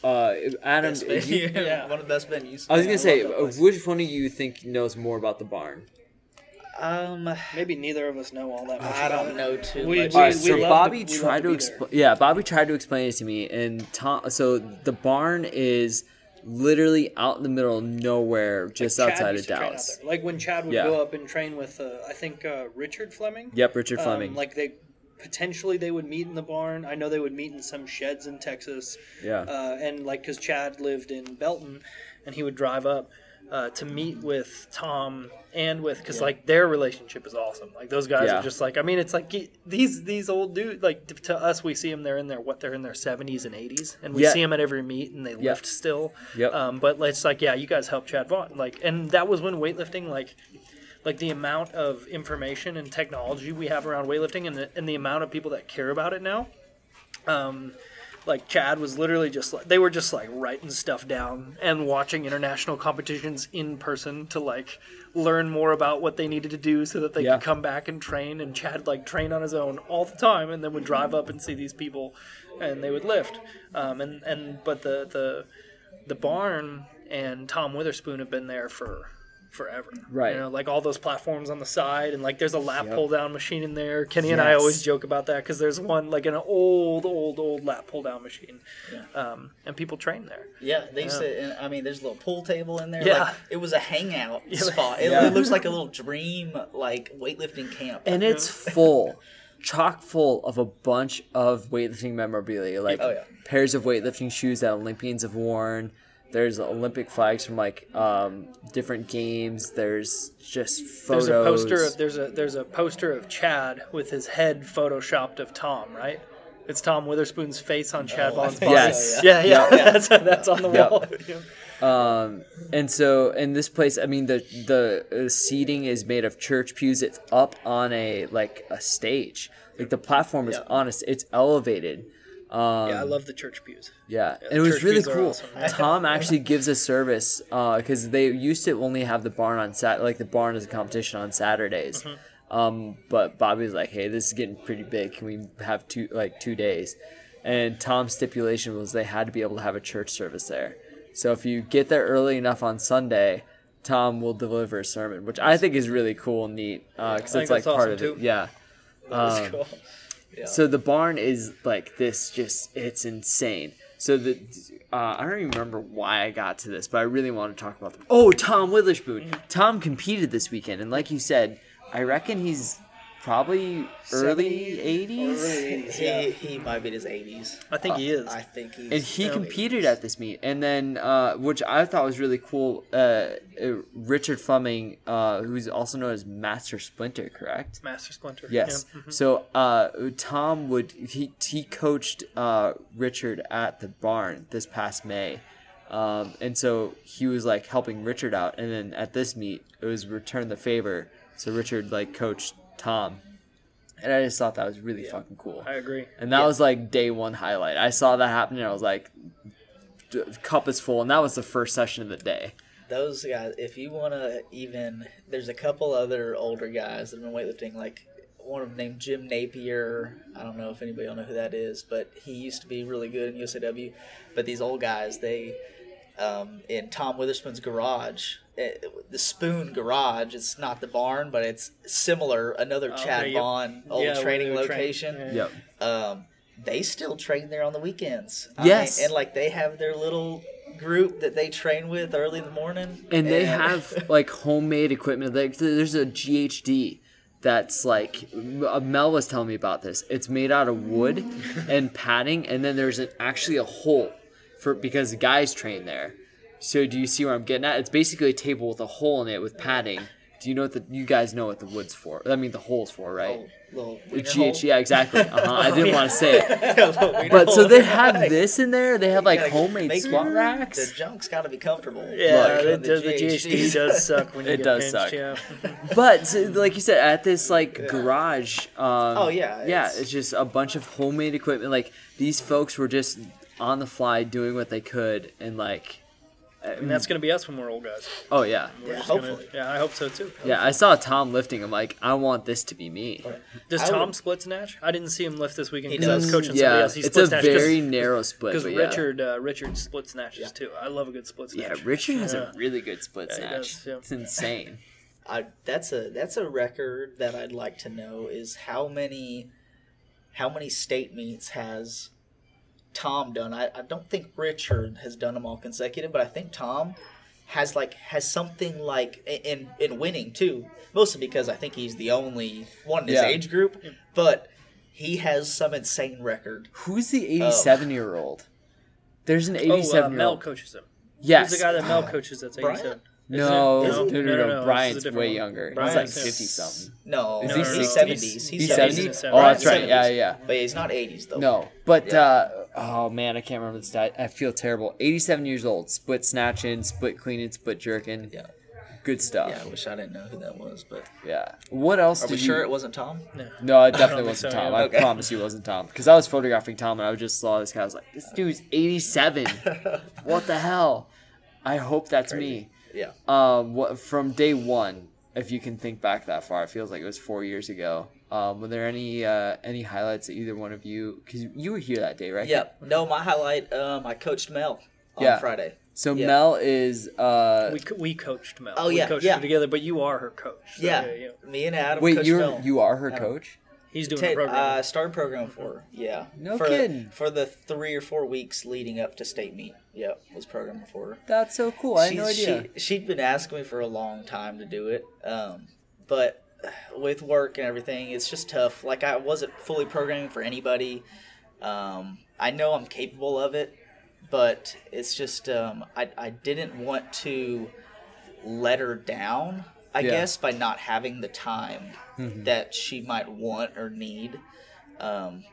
uh, Adam. Best you- Yeah. one of the best venues. I was gonna say, love that uh, place. which one of you think knows more about the barn? um, Maybe neither of us know all that much. I about don't it. know too We- much. All right, we so love Bobby to- we love tried to to be explain. Yeah, Bobby tried to explain it to me, and Tom. So the barn is literally out in the middle of nowhere, just Chad outside of used to train out Dallas. there. Like when Chad would Yeah. go up and train with, uh, I think uh, Richard Fleming. Yep, Richard Um, Fleming. like they potentially they would meet in the barn. I know they would meet in some sheds in Texas. Yeah. Uh, and like because Chad lived in Belton, and he would drive up uh, to meet with Tom and with because like their relationship is awesome. Like those guys Yeah. are just like I mean it's like he- these these old dudes like to us we see them they're in their what they're in their seventies and eighties and we Yeah. see them at every meet and they Yeah. lift still. Yep. Um, but it's like yeah you guys helped Chad Vaughn like and that was when weightlifting like like the amount of information and technology we have around weightlifting and the, and the amount of people that care about it now um, like Chad was literally just like they were just like writing stuff down and watching international competitions in person to like learn more about what they needed to do so that they Yeah. could come back and train and Chad like train on his own all the time and then would drive up and see these people and they would lift um, and and but the the the barn and Tom Witherspoon have been there for forever. Right. You know, like all those platforms on the side, and like there's a lat Yep. pull down machine in there. Kenny and I always joke about that because there's one like an old, old, old lat pull down machine, um, and people train there. Yeah, they used to. And, I mean, there's a little pool table in there. Yeah. like, it was a hangout spot. It, Yeah. it looks like a little dream, like weightlifting camp. and it's full, chock full of a bunch of weightlifting memorabilia, like Oh, yeah. pairs of weightlifting shoes that Olympians have worn, There's Olympic flags from like um, different games. There's just photos. There's a poster. Of, there's a there's a poster of Chad with his head photoshopped of Tom. Right. It's Tom Witherspoon's face on Chad Vaughn's body. Yes. Yeah, yeah. that's that's on the Yep. wall. Um, and so in this place, I mean the the uh, seating is made of church pews. It's up on a like a stage. Like the platform is Yeah. on it's elevated. Um, Yeah, I love the church pews. Yeah, Yeah, it was really cool. awesome. Tom actually gives a service because they used to only have the barn on sat like the barn is a competition on Saturdays. Mm-hmm. Um, but Bobby was like, "Hey, this is getting pretty big. Can we have two like two days?" And Tom's stipulation was they had to be able to have a church service there. So if you get there early enough on Sunday, Tom will deliver a sermon, which I think is really cool and neat because I it's like part of it. Yeah. That's Um, cool. So the barn is like this, just it's insane. So the uh, I don't even remember why I got to this, but I really want to talk about them. Oh, Tom Witherspoon. Tom competed this weekend, and like you said, I reckon he's probably early '80s. He, he might be in his 80s. I think he is. I think he's. And he early competed 80s. at this meet, and then uh, which I thought was really cool. Uh, uh, Richard Fleming, uh, who's also known as Master Splinter, correct? Master Splinter. Yes. Yeah. mhm. So uh, Tom would he he coached uh, Richard at the barn this past May, um, and so he was like helping Richard out. And then at this meet, it was return the favor. So Richard like coached Tom, and I just thought that was really fucking cool. I agree. And that was like day one highlight. I saw that happen, and I was like, d- cup is full, and that was the first session of the day. Those guys, if you want to even, there's a couple other older guys that have been weightlifting, like one of them named Jim Napier. I don't know if anybody will know who that is, but he used to be really good in USAW. But these old guys, they, um, in Tom Witherspoon's garage, eh, the Spoon Garage, it's not the barn, but it's similar, another Chad okay, yep. Vaughn old Yeah, training they would train. location. Yeah. Yep. um, they still train there on the weekends. I Yes. mean, and like they have their little group that they train with early in the morning, and they have like homemade equipment. Like there's a GHD that's like uh, Mel was telling me about this. It's made out of wood and padding, and then there's an, actually a hole for because guys train there. So do you see where I'm getting at? It's basically a table with a hole in it with padding. Do you know what the you guys know what the wood's for? I mean the hole's for, right? little The wiener hole. Yeah, exactly. Uh-huh. I didn't want to say it, Little but so they have this in there. They have like Gotta homemade make- squat The racks. junk's got to be comfortable. Yeah, Like, the, on the, the GHD does suck when you It get does pinched, suck. Yeah. But so, like you said, at this like garage. Um, Oh, yeah, yeah. it's- It's just a bunch of homemade equipment. Like these folks were just on the fly doing what they could, and like, And that's gonna be us when we're old guys. oh yeah, We're Yeah, just gonna- hopefully. yeah, I hope so too. yeah. I saw Tom lifting. I'm like, I want this to be me. Does I Tom would- split snatch? I didn't see him lift this weekend He because I was does. coaching somebody Yeah, else. He it's split a snatch very narrow split. because But yeah. Richard uh, Richard split snatches too. I love a good split snatch. yeah, snatch. Richard has Yeah. a really good split Yeah, he snatch. does, yeah. It's insane. I, that's a that's a record that I'd like to know is how many how many state meets has Tom done? I, I don't think Richard has done them all consecutive, but I think Tom has like has something like in in winning too. Mostly because I think he's the only one in his Yeah. age group, but he has some insane record. Who's the 87 year old? There's an Oh, 87 uh, year Mel old. coaches him. yes. He's the guy that Mel coaches that's 87. no, Is no, it? no, no, No, no, no, this is a Brian's way one. younger. Brian's he's like 50 something. No, Is he he's 60? seventies. He's He's He's 70s. 70? seventies. Oh, that's right. 70s. Yeah, yeah. But he's not eighties though. No, but Yeah. uh, oh man, I can't remember the stat. I feel terrible. 87 years old, split snatching, split cleaning, split jerking. Yeah. Good stuff. Yeah, I wish I didn't know who that was, but Yeah. What else are did we sure it wasn't Tom? No, no, it definitely wasn't so, Tom. yeah. I Okay. promise you, it wasn't Tom. Because I was photographing Tom, and I just saw this guy. I was like, "This dude's 87. what the hell?" I hope that's me. Yeah. Um, what from day one? If you can think back that far, it feels like it was four years ago. Um, were there any uh, any highlights that either one of you? Because you were here that day, right? Yep. No, my highlight. Um, I coached Mel on Yeah. Friday. So Yeah. Mel is uh We, co- we coached Mel. Oh, we yeah, coached yeah. her together, but you are her coach. So, Yeah. yeah. Me and Adam. wait you're you are her Yeah. coach. He's doing Ta- the program. uh, started program for her. Yeah. No for, kidding. For the three or four weeks leading up to state meet. Yep, was programming for her. That's so cool. I had no idea. She, she'd been asking me for a long time to do it, um, but with work and everything, it's just tough. Like I wasn't fully programming for anybody. Um, I know I'm capable of it, but it's just um, I I didn't want to let her down. I Yeah. guess by not having the time that she might want or need. Um,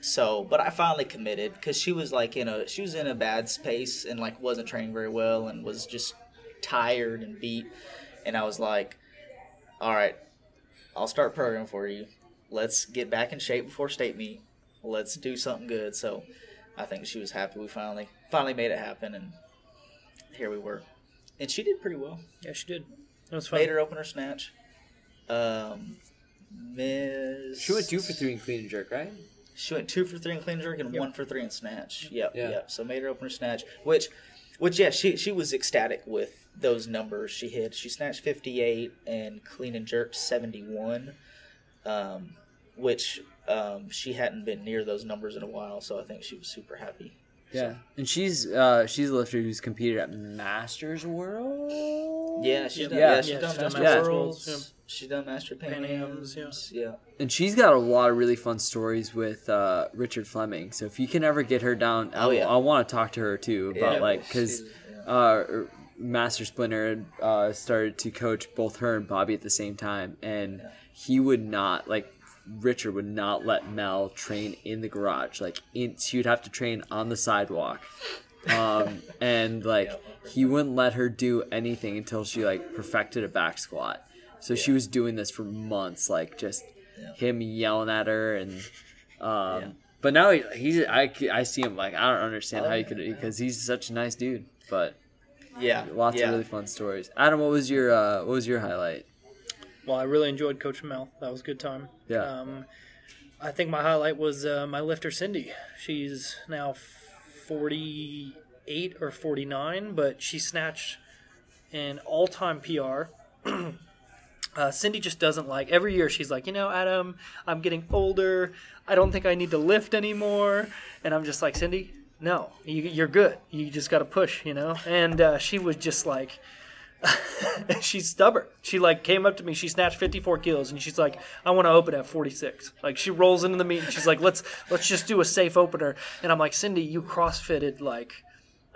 so, but I finally committed because she was like in a she was in a bad space and like wasn't training very well and was just tired and beat. And I was like, all right, I'll start program for you. Let's get back in shape before state meet. Let's do something good. So, I think she was happy. We finally finally made it happen, and here we were. And she did pretty well. Yeah, she did. It was fun. Made her open her snatch. Um, Miss. She went two for three in clean and jerk, right? She went two for three in clean and jerk and Yep. one for three in snatch. Yep, Yeah. yep. So made her open her snatch, which, which yeah, she she was ecstatic with those numbers she hit. She snatched fifty eight and clean and jerked seventy one, um, which um, she hadn't been near those numbers in a while. So I think she was super happy. Yeah, and she's uh she's a lifter who's competed at Masters World. Yeah, she's Yep. done, Yeah. yeah, she's Yeah, done she's done master Masters worlds. Worlds, She's done master Pan Pan Ams, Ams. Yeah. and she's got a lot of really fun stories with uh, Richard Fleming. So if you can ever get her down, I, Oh, yeah. I want to talk to her too about Yeah, like because uh, Master Splinter uh, started to coach both her and Bobby at the same time, and he would not like Richard would not let Mel train in the garage. Like in, she would have to train on the sidewalk. um, and like he wouldn't let her do anything until she like perfected a back squat. So she was doing this for months, like just him yelling at her and. Um, Yeah. But now he, he's I, I see him like I don't understand Oh, how you could because he's such a nice dude. But Yeah. lots yeah. of really fun stories. Adam, what was your uh, what was your highlight? Well, I really enjoyed Coach Mel. That was a good time. Yeah. Um, I think my highlight was uh, my lifter Cindy. She's now forty-eight or forty-nine, but she snatched an all-time PR. Uh, Cindy just doesn't like every year. She's like, you know, Adam, I'm getting older. I don't think I need to lift anymore. And I'm just like, Cindy, no, you, you're good. You just got to push, you know. And uh, she was just like, she's stubborn. She like came up to me. She snatched 54 kilos, and she's like, "I want to open at 46." Like she rolls into the meet. And she's like, "Let's let's just do a safe opener." And I'm like, "Cindy, you CrossFitted like."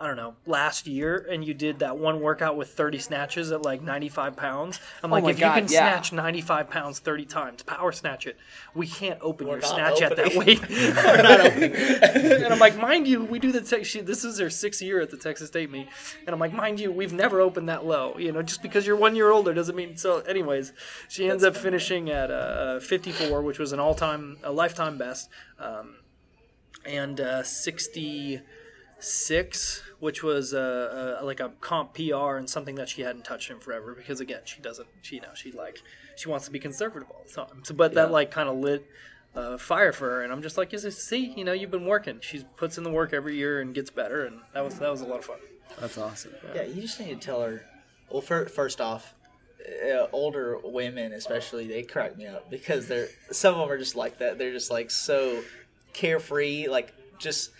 I don't know, last year, and you did that one workout with 30 snatches at like 95 pounds. I'm like, Oh my if God, you can yeah. snatch 95 pounds 30 times, power snatch it. We can't open We're your snatch at that weight. We're not opening. and I'm like, mind you, we do the tech. She, this is her sixth year at the Texas State meet, and I'm like, mind you, we've never opened that low. You know, just because you're one year older doesn't mean so. Anyways, she ends up finishing at uh, 54, which was an all-time, a lifetime best, um, and uh, 66, which was uh, uh, like a comp PR and something that she hadn't touched in forever. Because again, she doesn't, she you know, she like she wants to be conservative all the time. So, but that like kind of lit uh, fire for her, and I'm just like, yes, see, you know, you've been working. She puts in the work every year and gets better, and that was that was a lot of fun. That's awesome. Yeah, you just need to tell her. Well, fir- first off, uh, older women especially they crack me up because they're some of them are just like that. They're just like so carefree, like just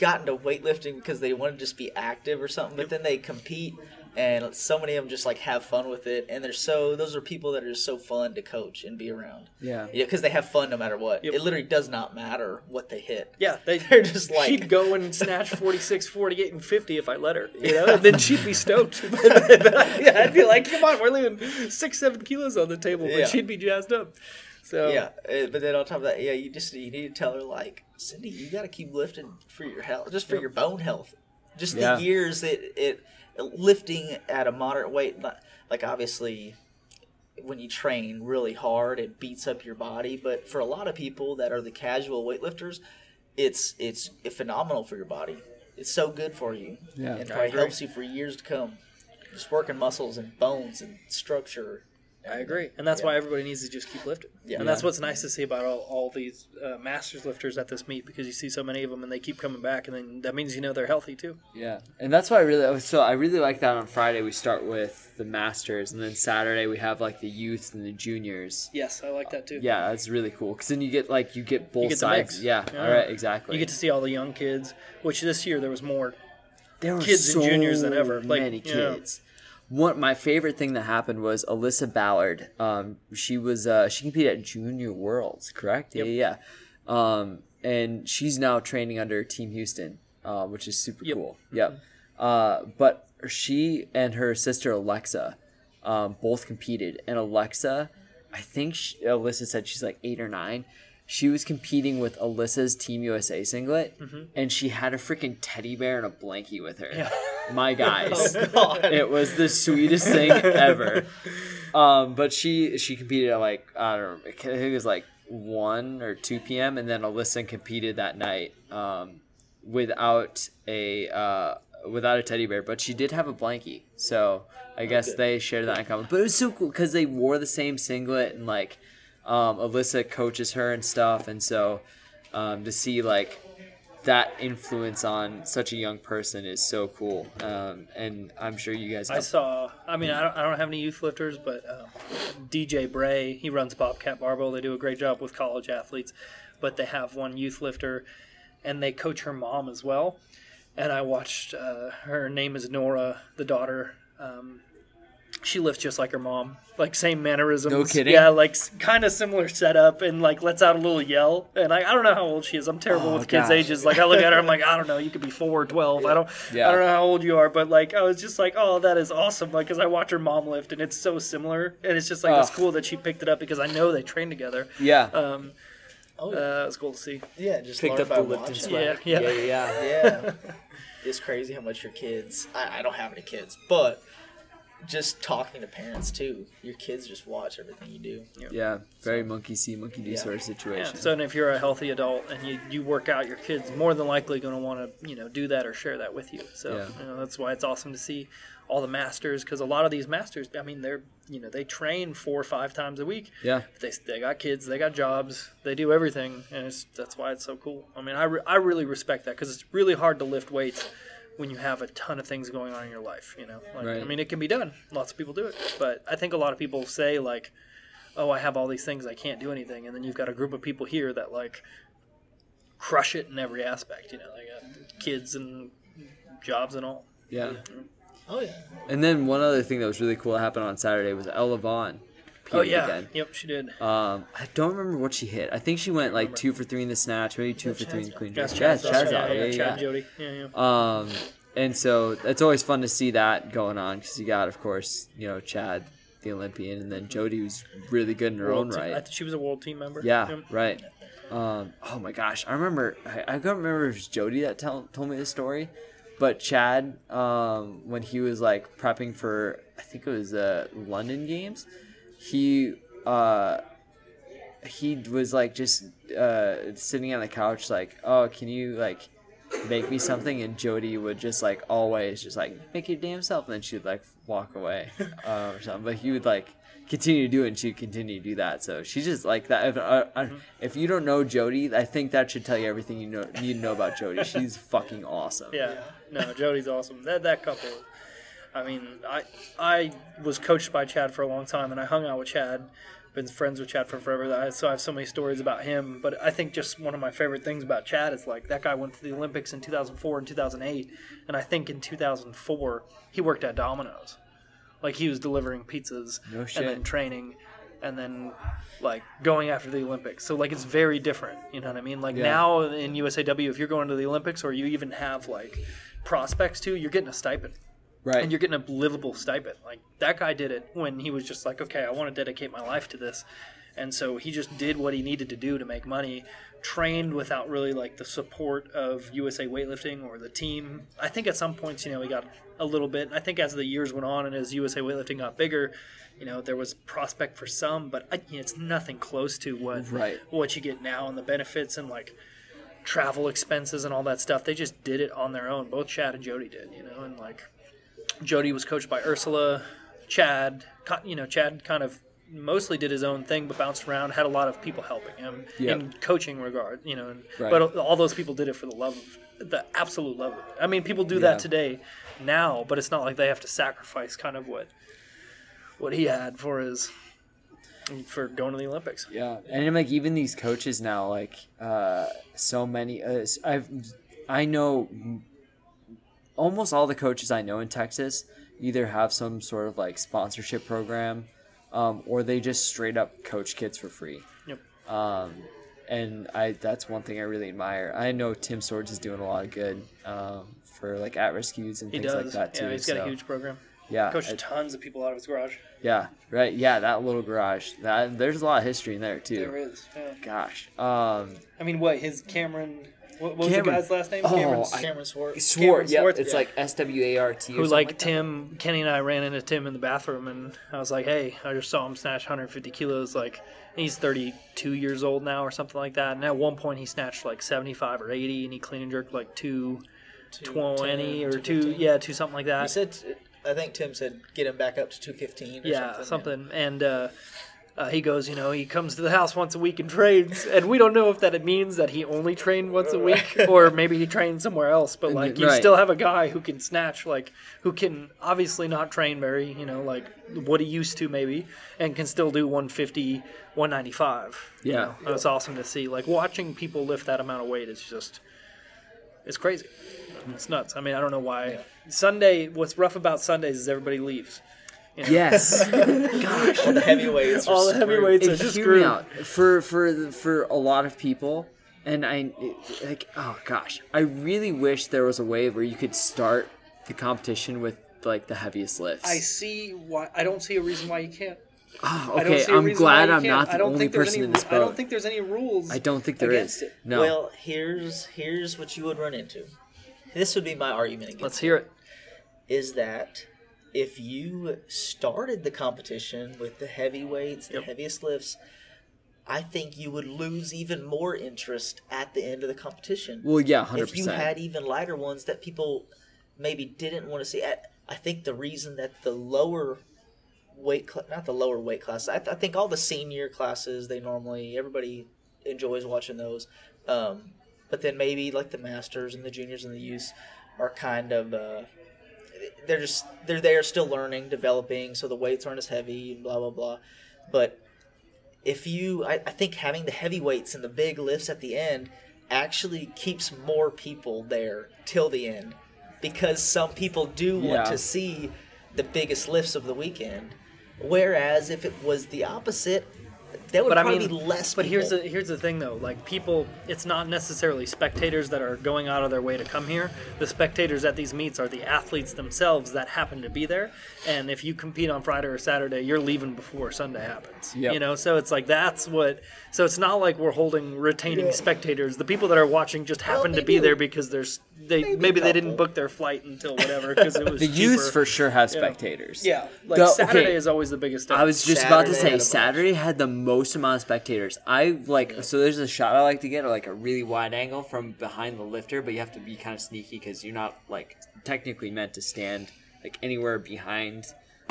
got into weightlifting because they want to just be active or something. But then they compete, and so many of them just like have fun with it. And they're so those are people that are just so fun to coach and be around. Yeah. Yeah, because they have fun no matter what. Yep. It literally does not matter what they hit. Yeah, they, They're just like- she'd go and snatch 46, 48, and 50 if I let her, you know, and then she'd be stoked. yeah, I'd be like, come on, we're leaving six, seven kilos on the table, but Yeah. she'd be jazzed up. So Yeah, uh, but then on top of that, yeah, you just you need to tell her like, Cindy, you got to keep lifting for your health, just for your bone health. Just Yeah. the years that it lifting at a moderate weight, not- like obviously when you train really hard, it beats up your body. But for a lot of people that are the casual weightlifters, it's it's phenomenal for your body. It's so good for you. Yeah. and I probably helps you for years to come. Just working muscles and bones and structure. I agree, and that's Yeah. why everybody needs to just keep lifting. Yeah. and that's what's nice to see about all, all these uh, masters lifters at this meet because you see so many of them and they keep coming back, and then that means you know they're healthy too. Yeah, and that's why I really so I really like that on Friday we start with the masters, and then Saturday we have like the youths and the juniors. Yes, I like that too. Yeah, that's really cool because then you get like you get both get sides. Yeah, Yeah. all right, exactly. You get to see all the young kids, which this year there was more. there were kids and juniors than ever, like, many kids. One my favorite thing that happened was Alyssa Ballard. Um, she was uh, she competed at Junior Worlds, correct? Yep. Yeah, yeah. Um, and she's now training under Team Houston. uh, which is super Yep. cool. Yep. Uh, but she and her sister Alexa um, both competed, and Alexa, I think she, Alyssa said she's like eight or nine. She was competing with Alyssa's Team USA singlet, Mm-hmm. and she had a freaking teddy bear and a blankie with her. My guys, Oh, it was the sweetest thing ever. Um, but she she competed at like I don't know, I think it was like one or two p.m. and then Alyssa competed that night um, without a uh, without a teddy bear, but she did have a blankie. So I guess Okay. they shared that in common. But it was so cool because they wore the same singlet and like um, Alyssa coaches her and stuff, and so um, to see like that influence on such a young person is so cool. Um, and I'm sure you guys. I saw. I mean, I don't, I don't have any youth lifters, but um, DJ Bray, he runs Bobcat Barbell. They do a great job with college athletes, but they have one youth lifter, and they coach her mom as well. And I watched. Uh, her name is Nora, the daughter. Um, she lifts just like her mom, like same mannerisms. No kidding? Yeah, like kind of similar setup, and like lets out a little yell. And I, I don't know how old she is. I'm terrible Oh, with kids' gosh. ages. Like I look at her, I'm like, I don't know. You could be four or twelve. I don't. Yeah. I don't know how old you are, but like I was just like, oh, that is awesome. Like, cause I watch her mom lift, and it's so similar, and it's just like it's cool that she picked it up because I know they train together. yeah. Um, Oh, uh, it's cool to see. yeah, just Picked up by the lifting watching. swag. Yeah, yeah. yeah, yeah. yeah. It's crazy how much your kids. I, I don't have any kids, but just talking to parents too. Your kids just watch everything you do. Yeah, very monkey see, monkey do Yeah. sort of situation. Yeah. situation. So and if you're a healthy adult and you, you work out, your kids more than likely going to want to you know do that or share that with you. So Yeah. you know, that's why it's awesome to see all the masters because a lot of these masters, I mean, they're you know they train four or five times a week. yeah, they, they got kids, they got jobs, they do everything, and it's that's why it's so cool. I mean, I, re- I really respect that because it's really hard to lift weights when you have a ton of things going on in your life. You know, like, I mean, it can be done. Lots of people do it, but I think a lot of people say like, "Oh, I have all these things, I can't do anything," and then you've got a group of people here that like crush it in every aspect. You know, they got kids and jobs and all. yeah. Oh yeah. And then one other thing that was really cool that happened on Saturday was Ella Vaughn. Oh yeah, again. yep, she did. Um, I don't remember what she hit. I think she went like two for three in the snatch, maybe two for three in the clean. Jerk. Yeah, Chad's Chad's yeah, yeah, Yeah, Chad. Jody. Yeah, yeah. Um, and so it's always fun to see that going on because you got, of course, you know, Chad, the Olympian, and then Jody, who's really good in her World own team- right. I think she was a world team member. Yeah, right. Um, oh my gosh, I remember. I, I can't remember if it was Jody that tell, told me the story, but Chad, um, when he was like prepping for, I think it was the London Games, he uh, he was like just uh, sitting on the couch, like, oh, can you like make me something? And Jody would just like always just like make your damn self, and then she'd like walk away uh, or something. But he would like continue to do it, and she'd continue to do that. So she's just like that. If, uh, uh, if you don't know Jody, I think that should tell you everything you know need to know about Jody. She's fucking awesome. Yeah. No, Jody's awesome. That that couple. I mean, I I was coached by Chad for a long time, and I hung out with Chad. Been friends with Chad for forever. I- So I have so many stories about him. But I think just one of my favorite things about Chad is like that guy went to the Olympics in 2004 and 2008, and I think in 2004 he worked at Domino's. Like he was delivering pizzas No and then training, and then like going after the Olympics. So like it's very different. You know what I mean? Like Yeah. now in USAW, if you're going to the Olympics or you even have like prospects too, you're getting a stipend Right. and you're getting a livable stipend. Like that guy did it when he was just like, okay, I want to dedicate my life to this, and so he just did what he needed to do to make money. Trained without really like the support of USA Weightlifting or the team. I think at some points, you know, he got a little bit. I think as the years went on and as USA Weightlifting got bigger, you know, there was prospect for some, but I, you know, it's nothing close to what Right. what you get now and the benefits and like travel expenses and all that stuff. They just did it on their own. Both Chad and Jody did, you know, and like Jody was coached by Ursula. Chad, you know, Chad kind of mostly did his own thing, but bounced around. Had a lot of people helping him Yeah. in coaching regard, you know. And, Right. But all those people did it for the love of the absolute love of it. I mean, people do Yeah. that today, now, but it's not like they have to sacrifice kind of what what he had for his for going to the Olympics. Yeah, and like even these coaches now, like uh, so many. Uh, I've I know almost all the coaches I know in Texas either have some sort of like sponsorship program, um, or they just straight up coach kids for free. Yep. Um, and I that's one thing I really admire. I know Tim Swords is doing a lot of good um, for like at risk youths and He things does. like that too. yeah, he's got so, a huge program. yeah, Coached tons of people out of his garage. yeah, right, yeah, that little garage. That there's a lot of history in there too. There is. Yeah. Gosh, um, I mean, what his Cameron? What, what was Cameron. the guy's last name? Oh, Cameron. I- Cameron Swartz. Swart, yeah, Swartz, it's yeah. like S W A R T. who like Tim Kenny and I ran into Tim in the bathroom and I was like, "Hey, I just saw him snatch 150 kilos. Like he's 32 years old now or something like that." And at one point he snatched like 75 or 80, and he clean and jerked like 220 or two, yeah, two something like that. He that. said, I think Tim said get him back up to 215 yeah, something. something. And uh, uh, he goes, you know, he comes to the house once a week and trains, and we don't know if that it means that he only trained once a week or maybe he trained somewhere else. But like, you Right. still have a guy who can snatch, like, who can obviously not train very, you know, like what he used to maybe, and can still do 150, 195. you Yeah. know? And it's awesome to see. Like watching people lift that amount of weight is just, it's crazy. It's nuts. I mean, I don't know why. Sunday, what's rough about Sundays is everybody leaves. You know? Yes. Gosh. All the heavyweights. are All the screwed. heavyweights are It just hear screwed. me out for for for a lot of people, and I like oh gosh, I really wish there was a way where you could start the competition with like the heaviest lifts. I see why. I don't see a reason why you can't. Oh, I don't okay, see a I'm glad I'm can't. not the only person any, in this I don't think there's any rules. I don't think there against it. No. Well, here's here's what you would run into. This would be my argument against Let's hear it. is that if you started the competition with the heavyweights, the Yep. heaviest lifts, I think you would lose even more interest at the end of the competition. well, yeah, hundred if you had even lighter ones that people maybe didn't want to see. I, I think the reason that the lower weight, cl- not the lower weight class, I, th- I think all the senior classes, they normally, everybody enjoys watching those. Um, but then maybe like the masters and the juniors and the youths are kind of, uh, they're just, they're there still learning, developing, so the weights aren't as heavy, blah, blah, blah. But if you I, I think having the heavy weights and the big lifts at the end actually keeps more people there till the end because some people do want Yeah. to see the biggest lifts of the weekend whereas if it was the opposite there would But I mean, be less But here's the here's the thing though. Like people, it's not necessarily spectators that are going out of their way to come here. The spectators at these meets are the athletes themselves that happen to be there. And if you compete on Friday or Saturday, you're leaving before Sunday happens. Yep. You know, so it's like that's what. So it's not like we're holding retaining spectators. The people that are watching just happen to be a- there because there's they maybe maybe they didn't book their flight until whatever because it was the youths cheaper. for sure have spectators. yeah. Like The- Saturday okay. is always the biggest. Day. I was just about to say had a bunch. Saturday had the most amount of spectators. I like so there's a shot I like to get like a really wide angle from behind the lifter, but you have to be kind of sneaky because you're not like technically meant to stand like anywhere behind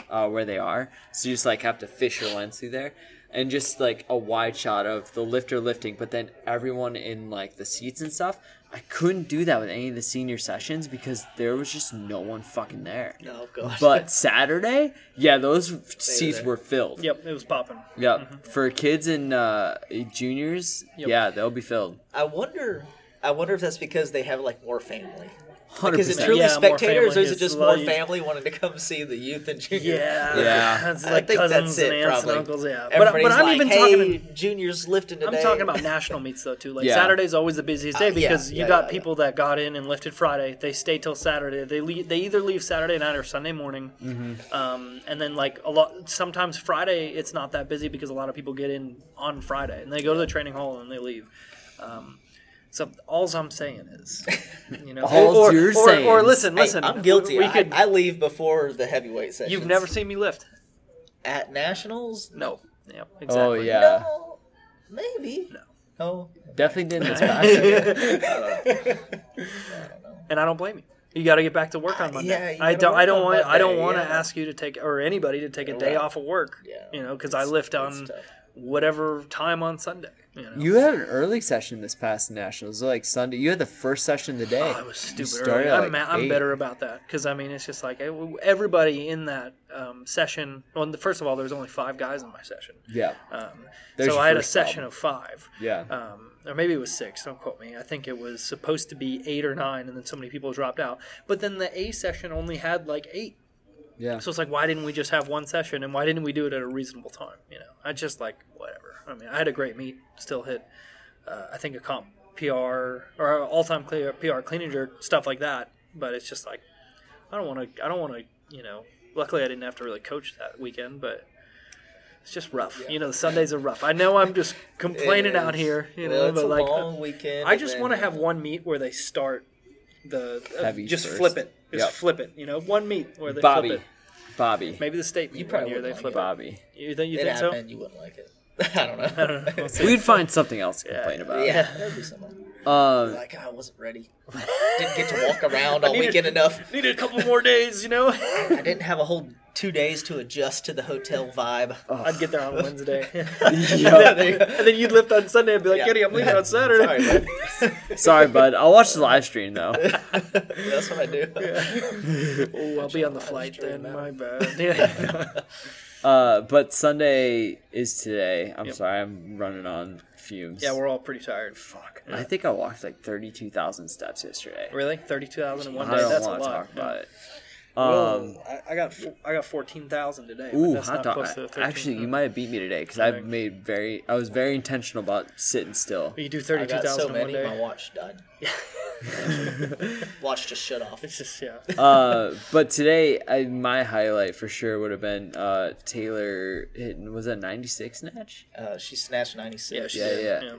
uh, where they are. So you just like have to fish your lens through there. And just like a wide shot of the lifter lifting, but then everyone in like the seats and stuff. I couldn't do that with any of the senior sessions because there was just no one fucking there. oh gosh But Saturday, yeah, those seats there. were filled. Yep, it was popping. Yep. For kids and uh, juniors, Yep. yeah, they'll be filled. i wonder i wonder if that's because they have like more family Hundred because it's percent. truly Yeah, spectators or is it just more of- family wanting to come see the youth and juniors Yeah, Yeah. it's I like think cousins that's it, and aunts probably. and uncles. Yeah, but, Everybody's but I'm like, even hey, talking. juniors lifting today. I'm talking about national meets though too. Like Yeah. Saturday's always the busiest day Uh, yeah, because you yeah, got yeah, people that got in and lifted Friday. They stay till Saturday. They leave, they either leave Saturday night or Sunday morning. Mm-hmm. Um, and then like a lot sometimes Friday it's not that busy because a lot of people get in on Friday and they go to the training hall and they leave. Um, so all I'm saying is, you know, All's or, you're or, saying or is- listen, Hey, listen. I'm guilty. We I, could. I leave before the heavyweight session. you've never seen me lift. at nationals. No. Yep. Exactly. Oh yeah, No, maybe. No. No. definitely didn't this past year. and I don't blame you. You got to get back to work on Uh, Monday. yeah, you I gotta don't. I work don't on want. I don't Monday, want to yeah. ask you to take or anybody to take a day Right. off of work. Yeah. You know, because I It's- lift it's on tough. whatever time on Sunday. You know. You had an early session this past nationals, like Sunday. You had the first session of the day. Oh, it was stupid. Early. I'm, like, I'm better about that because I mean it's just like eh, everybody in that um, session. Well, the, first of all, there was only five guys in my session, Yeah, um, so I had a session problem. of five. yeah. um, or maybe it was six. Don't quote me. I think it was supposed to be eight or nine, and then so many people dropped out. But then the A session only had like eight. Yeah. So it's like, why didn't we just have one session, and why didn't we do it at a reasonable time? You know, I just like whatever. I mean, I had a great meet, still hit uh, I think a comp PR or all time PR clean and jerk stuff like that. But it's just like I don't want to. I don't want to. You know. Luckily, I didn't have to really coach that weekend, but it's just rough. You know, the Sundays are rough. I know I'm just complaining out here. You Well, know, but like. I just want to have one meet where they start the uh, just flip it, just Yep. flip it. You know, one meet where they Bobby. flip it. Bobby. Maybe the state meet You one probably year they wouldn't flip like it. Bobby. You think you it think so? happened. You wouldn't like it. I don't know. I don't know. We'll We'd find something else to Yeah. complain about. yeah, that'd be something. Um, Like I wasn't ready. Didn't get to walk around all needed- weekend enough. Needed a couple more days, you know. I didn't have a whole two days to adjust to the hotel vibe. I'd get there on Wednesday, yeah. and then you'd lift on Sunday and be like, Yeah. "Kitty, I'm leaving on Saturday." Sorry, bud. Sorry, bud. I'll watch the live stream though. That's what I do. Oh, I'll be on the flight then. My bad. Yeah. Uh, but Sunday is today. I'm Yep. sorry, I'm running on fumes. yeah, we're all pretty tired. Fuck. I think I walked like thirty-two thousand steps yesterday. Really, thirty-two thousand in one I day. don't That's a want to lot. talk about it. Well, Um, I, I got I got fourteen thousand today. ooh, that's hot not dog. close to 13. Actually, you might have beat me today because I Right. made very. I was very intentional about sitting still. You do I thirty-two got so in one many, day. my watch died. watch just shut off. It's just yeah. uh, but today, I, my highlight for sure would have been uh, Taylor hitting. Was that ninety six snatch? Uh, she snatched 96. Yeah, she Yeah, did. yeah.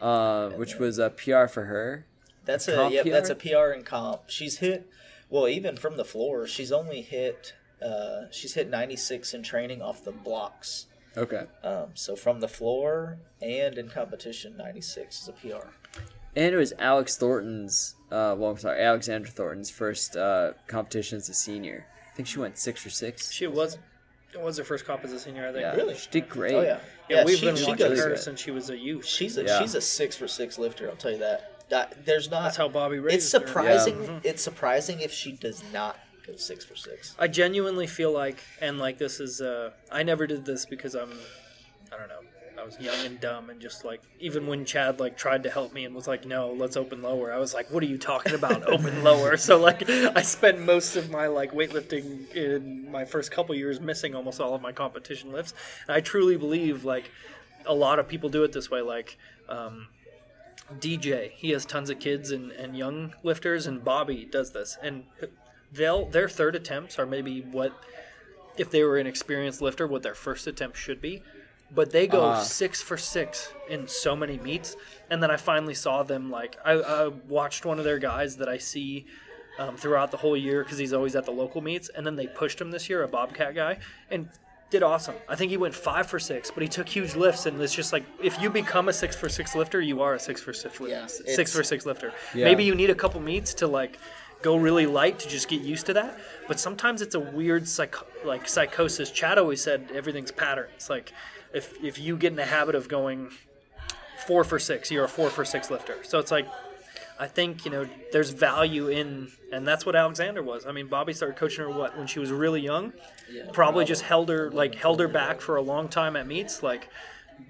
Yeah. Uh, which was a PR for her. That's a Comp yep, PR? that's a PR and comp. She's hit well, even from the floor, she's only hit uh, she's hit 96 in training off the blocks. Okay. Um, so from the floor and in competition, 96 is a PR. And it was Alex Thornton's. Uh, well, I'm sorry, Alexandra Thornton's first uh, competition as a senior. I think she went six or six. She was it was her first comp as a senior. I think. yeah, Really? she did great. Oh yeah, Yeah, we've she, been she watching goes. her since she was a youth. She's a Yeah. she's a six for six lifter. I'll tell you that. That- there's not. That's how Bobby raised It's her. surprising. It's surprising if she does not go six for six. I genuinely feel like, and like this is, uh, I never did this because I'm, I don't know, I was young and dumb and just like, even when Chad like tried to help me and was like, no, let's open lower, I was like, what are you talking about, open lower? So like, I spent most of my like weightlifting in my first couple years missing almost all of my competition lifts, and I truly believe like, a lot of people do it this way, like. Um, DJ, he has tons of kids and, and young lifters, and Bobby does this, and they'll their third attempts are maybe what if they were an experienced lifter, what their first attempt should be. But they go Ah. six for six in so many meets, and then I finally saw them like I, I watched one of their guys that I see um, throughout the whole year because he's always at the local meets, and then they pushed him this year, a Bobcat guy, and did awesome. I think he went five for six, but he took huge lifts, and it's just like if you become a six for six lifter, you are a six for six, Yeah, six for six lifter. Yeah. Maybe you need a couple meets to like go really light to just get used to that. But sometimes it's a weird psych- like psychosis. Chad always said everything's patterns. Like if if you get in the habit of going four for six, you're a four for six lifter. So it's like I think you know there's value in, and that's what Alexander was. I mean, Bobby started coaching her what when she was really young. Yeah, Probably just held her like held her back for a long time at meets. Like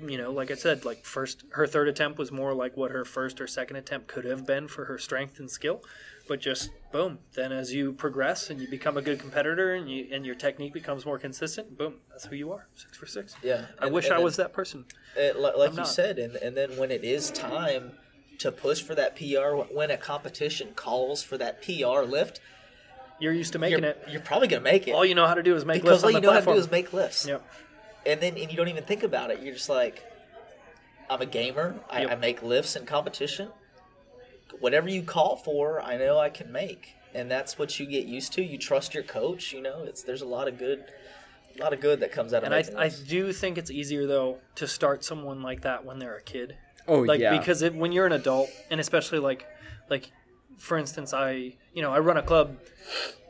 you know, like I said, like first her third attempt was more like what her first or second attempt could have been for her strength and skill. But just boom, then as you progress and you become a good competitor and you and your technique becomes more consistent, boom, that's who you are. Six for six. Yeah, I and- wish and I then- was that person. It, li- like I'm you not. said, and, and then when it is time to push for that PR, when a competition calls for that PR lift, You're used to making you're, it. you're probably going to make it. All you know how to do is make because lifts all you know how to do is make lifts. Yep. And then and you don't even think about it. You're just like, I'm a gamer. I, Yep. I make lifts in competition. Whatever you call for, I know I can make, and that's what you get used to. You trust your coach. You know, it's there's a lot of good, a lot of good that comes out of it. And I, I do think it's easier though to start someone like that when they're a kid. Oh like yeah. because it, when you're an adult and especially like like for instance i you know i run a club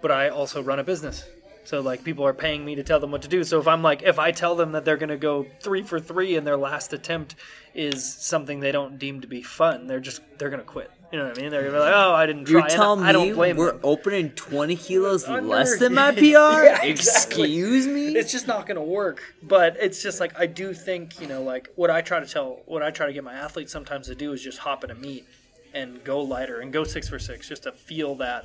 but i also run a business. So like people are paying me to tell them what to do. So if i'm like if i tell them that they're going to go three for three and their last attempt is something they don't deem to be fun they're just they're going to quit you know what i mean they're going to be like oh i didn't try You're And telling i don't me blame we're them. opening 20 kilos Under- less than my PR? Yeah, exactly. Excuse me? it's just not going to work but it's just like i do think you know like what i try to tell what i try to get my athletes sometimes to do is just hop in a meet and go lighter and go six for six just to feel that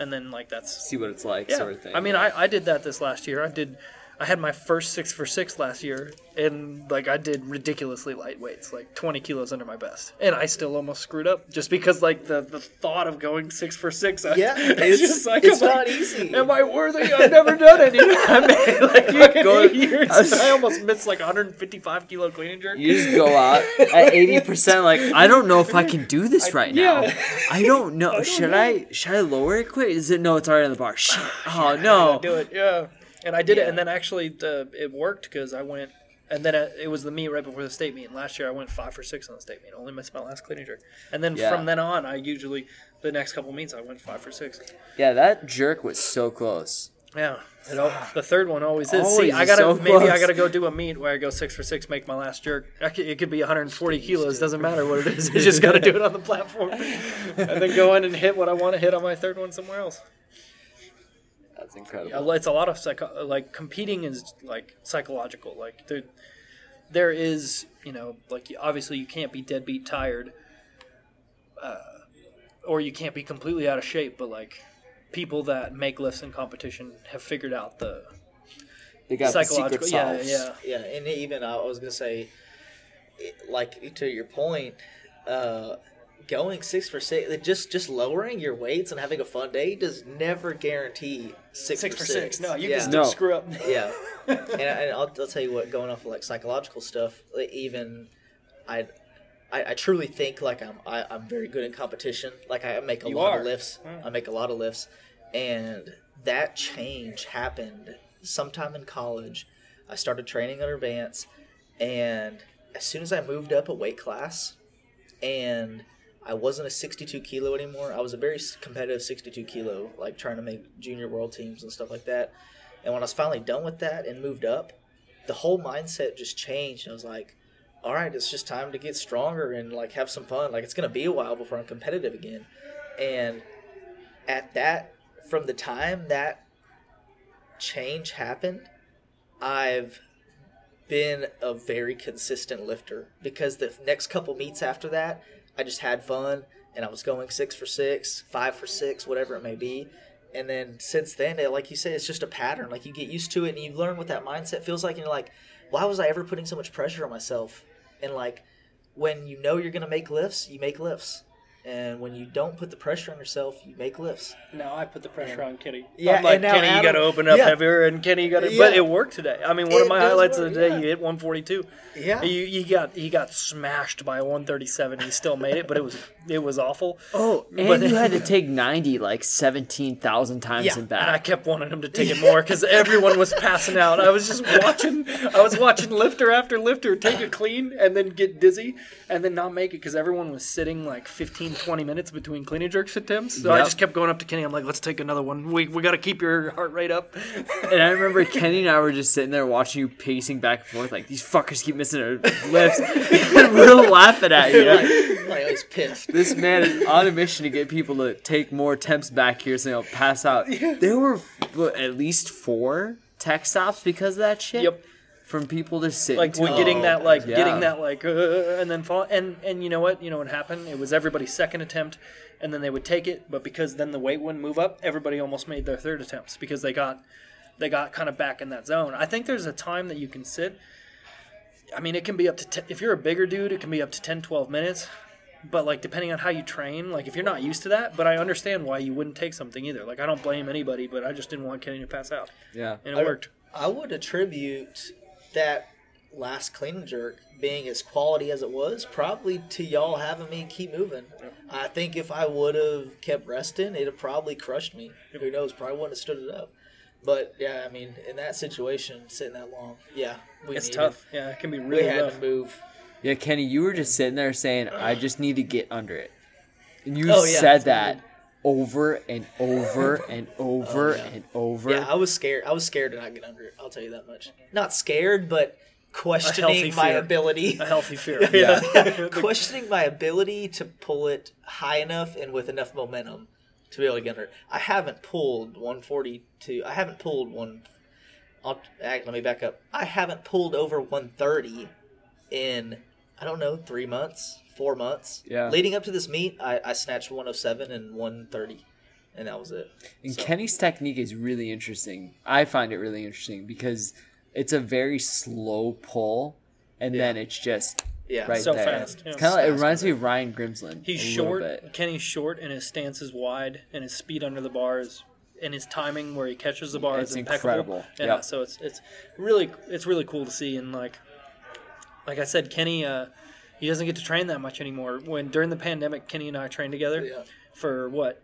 and then like that's See what it's like, yeah sort of thing. i mean I, I did that this last year i did I had my first six for six last year, and like I did ridiculously light weights, like 20 kilos under my best, and I still almost screwed up just because like the, the thought of going six for six. I, Yeah, it's- it's I'm not easy. Am I worthy? I've never done it. I made like fucking Go- eight years. I almost missed like 155 kilo clean and jerk. You just go out at eighty percent. Like I don't know if I can do this right now. yeah. I don't know. should I? Should I lower it quick? Is it no? It's already on the bar. Shit. Oh I no. do it. Yeah, and I did it, and then actually the, it worked because I went, and then it, it was the meet right before the state meet. And last year I went five for six on the state meet. Only missed my last clean and jerk, and then Yeah. from then on I usually the next couple meets I went five for six. Yeah, that jerk was so close. Yeah, it al- the third one always is. See, I gotta so maybe I gotta go do a meet where I go six for six, make my last jerk. I could- It could be 140 kilos, doesn't matter what it is. I just gotta do it on the platform, and then go in and hit what I want to hit on my third one somewhere else. That's incredible. Yeah, It's a lot of psycho. Like competing is like psychological. Like there, there is you know like obviously you can't be deadbeat tired, uh, or you can't be completely out of shape. But like people that make lifts in competition have figured out the They got psychological. secret yeah, yeah. Yeah, and even I was gonna say, like to your point, uh, going six for six, just just lowering your weights and having a fun day does never guarantee six, Six for for six. No, you yeah. can still No. screw up. yeah, and, I, and I'll, I'll tell you what, going off of like psychological stuff, like, even I. I, I truly think like I'm I, I'm very good in competition. Like I make a You lot are. of lifts. I make a lot of lifts, and that change happened sometime in college. I started training under Vance, and as soon as I moved up a weight class, and I wasn't a 62 kilo anymore, I was a very competitive 62 kilo, like trying to make junior world teams and stuff like that. And when I was finally done with that and moved up, the whole mindset just changed. And I was like, all right, it's just time to get stronger and like have some fun. Like it's gonna be a while before I'm competitive again. And at that, from the time that change happened, I've been a very consistent lifter because the next couple meets after that, I just had fun and I was going six for six, five for six, whatever it may be. And then since then, like you said, it's just a pattern. Like you get used to it and you learn what that mindset feels like. And you're like, why was I ever putting so much pressure on myself? And like, when you know you're going to make lifts, you make lifts. And when you don't put the pressure on yourself, you make lifts. Now I put the pressure on Kenny. Yeah, I'm like and now Kenny, you got to open up yeah. heavier, and Kenny, you got to. Yeah. But it worked today. I mean, one It of my highlights work, of the day, yeah. you hit 142. Yeah. You, you got he got smashed by 137. He still made it, but it was it was awful. Oh, and But- you had to take ninety like seventeen thousand times Yeah, and And I kept wanting him to take it more because everyone was passing out. I was just watching. I was watching lifter after lifter take a clean and then get dizzy and then not make it because everyone was sitting like 15, 20 minutes between clean and jerks attempts. So I just kept going up to Kenny. I'm like, let's take another one. We, we got to keep your heart rate up. And I remember Kenny and I were just sitting there watching you pacing back and forth, like these fuckers keep missing their lifts. and we're laughing at you. Like, like I was pissed. this man is on a mission to get people to take more attempts back here so they don't pass out. There were what, at least four tech stops because of that shit. Yep. From people just sitting. like too we're getting that like yeah. getting that like uh, and then fall and and you know what? You know what happened? It was everybody's second attempt and then they would take it but because then the weight wouldn't move up everybody almost made their third attempts because they got they got kind of back in that zone. I think there's a time that you can sit. I mean it can be up to 10, if you're a bigger dude it can be up to 10 12 minutes but like depending on how you train like if you're not used to that but i understand why you wouldn't take something either. Like i don't blame anybody but i just didn't want kenny to pass out. Yeah. and it worked. I would attribute that last clean and jerk being as quality as it was probably to y'all having me keep moving. I think if I would have kept resting, it'd have probably crushed me. Who knows? Probably wouldn't have stood it up. But yeah, I mean, in that situation, sitting that long, yeah, we it's needed- tough yeah it can be We really had rough to move. Yeah, Kenny, you were just sitting there saying, "I just need to get under it," and you Oh, yeah. said that over and over and over Oh, yeah. and over. Yeah, I was scared. I was scared to not get under it. I'll tell you that much. Not scared, but questioning my fear. ability. a healthy fear yeah. questioning my ability to pull it high enough and with enough momentum to be able to get under. I haven't pulled 142. I haven't pulled one. I'll, act- let me back up. I haven't pulled over 130 in I don't know three months, four months. Yeah. Leading up to this meet, I, I snatched 107 and 130, and that was it. And So- Kenny's technique is really interesting. I find it really interesting because it's a very slow pull, and then it's just Yeah. right So there. fast, yeah. It's kind of it reminds me of Ryan Grimsland. He's a short. bit. Kenny's short, and his stance is wide, and his speed under the bar is, and his timing where he catches the bar It's is impeccable. incredible. Yeah, Yep. so it's it's really it's really cool to see, and like like I said, Kenny uh, he doesn't get to train that much anymore. When during the pandemic, Kenny and I trained together Yeah. for what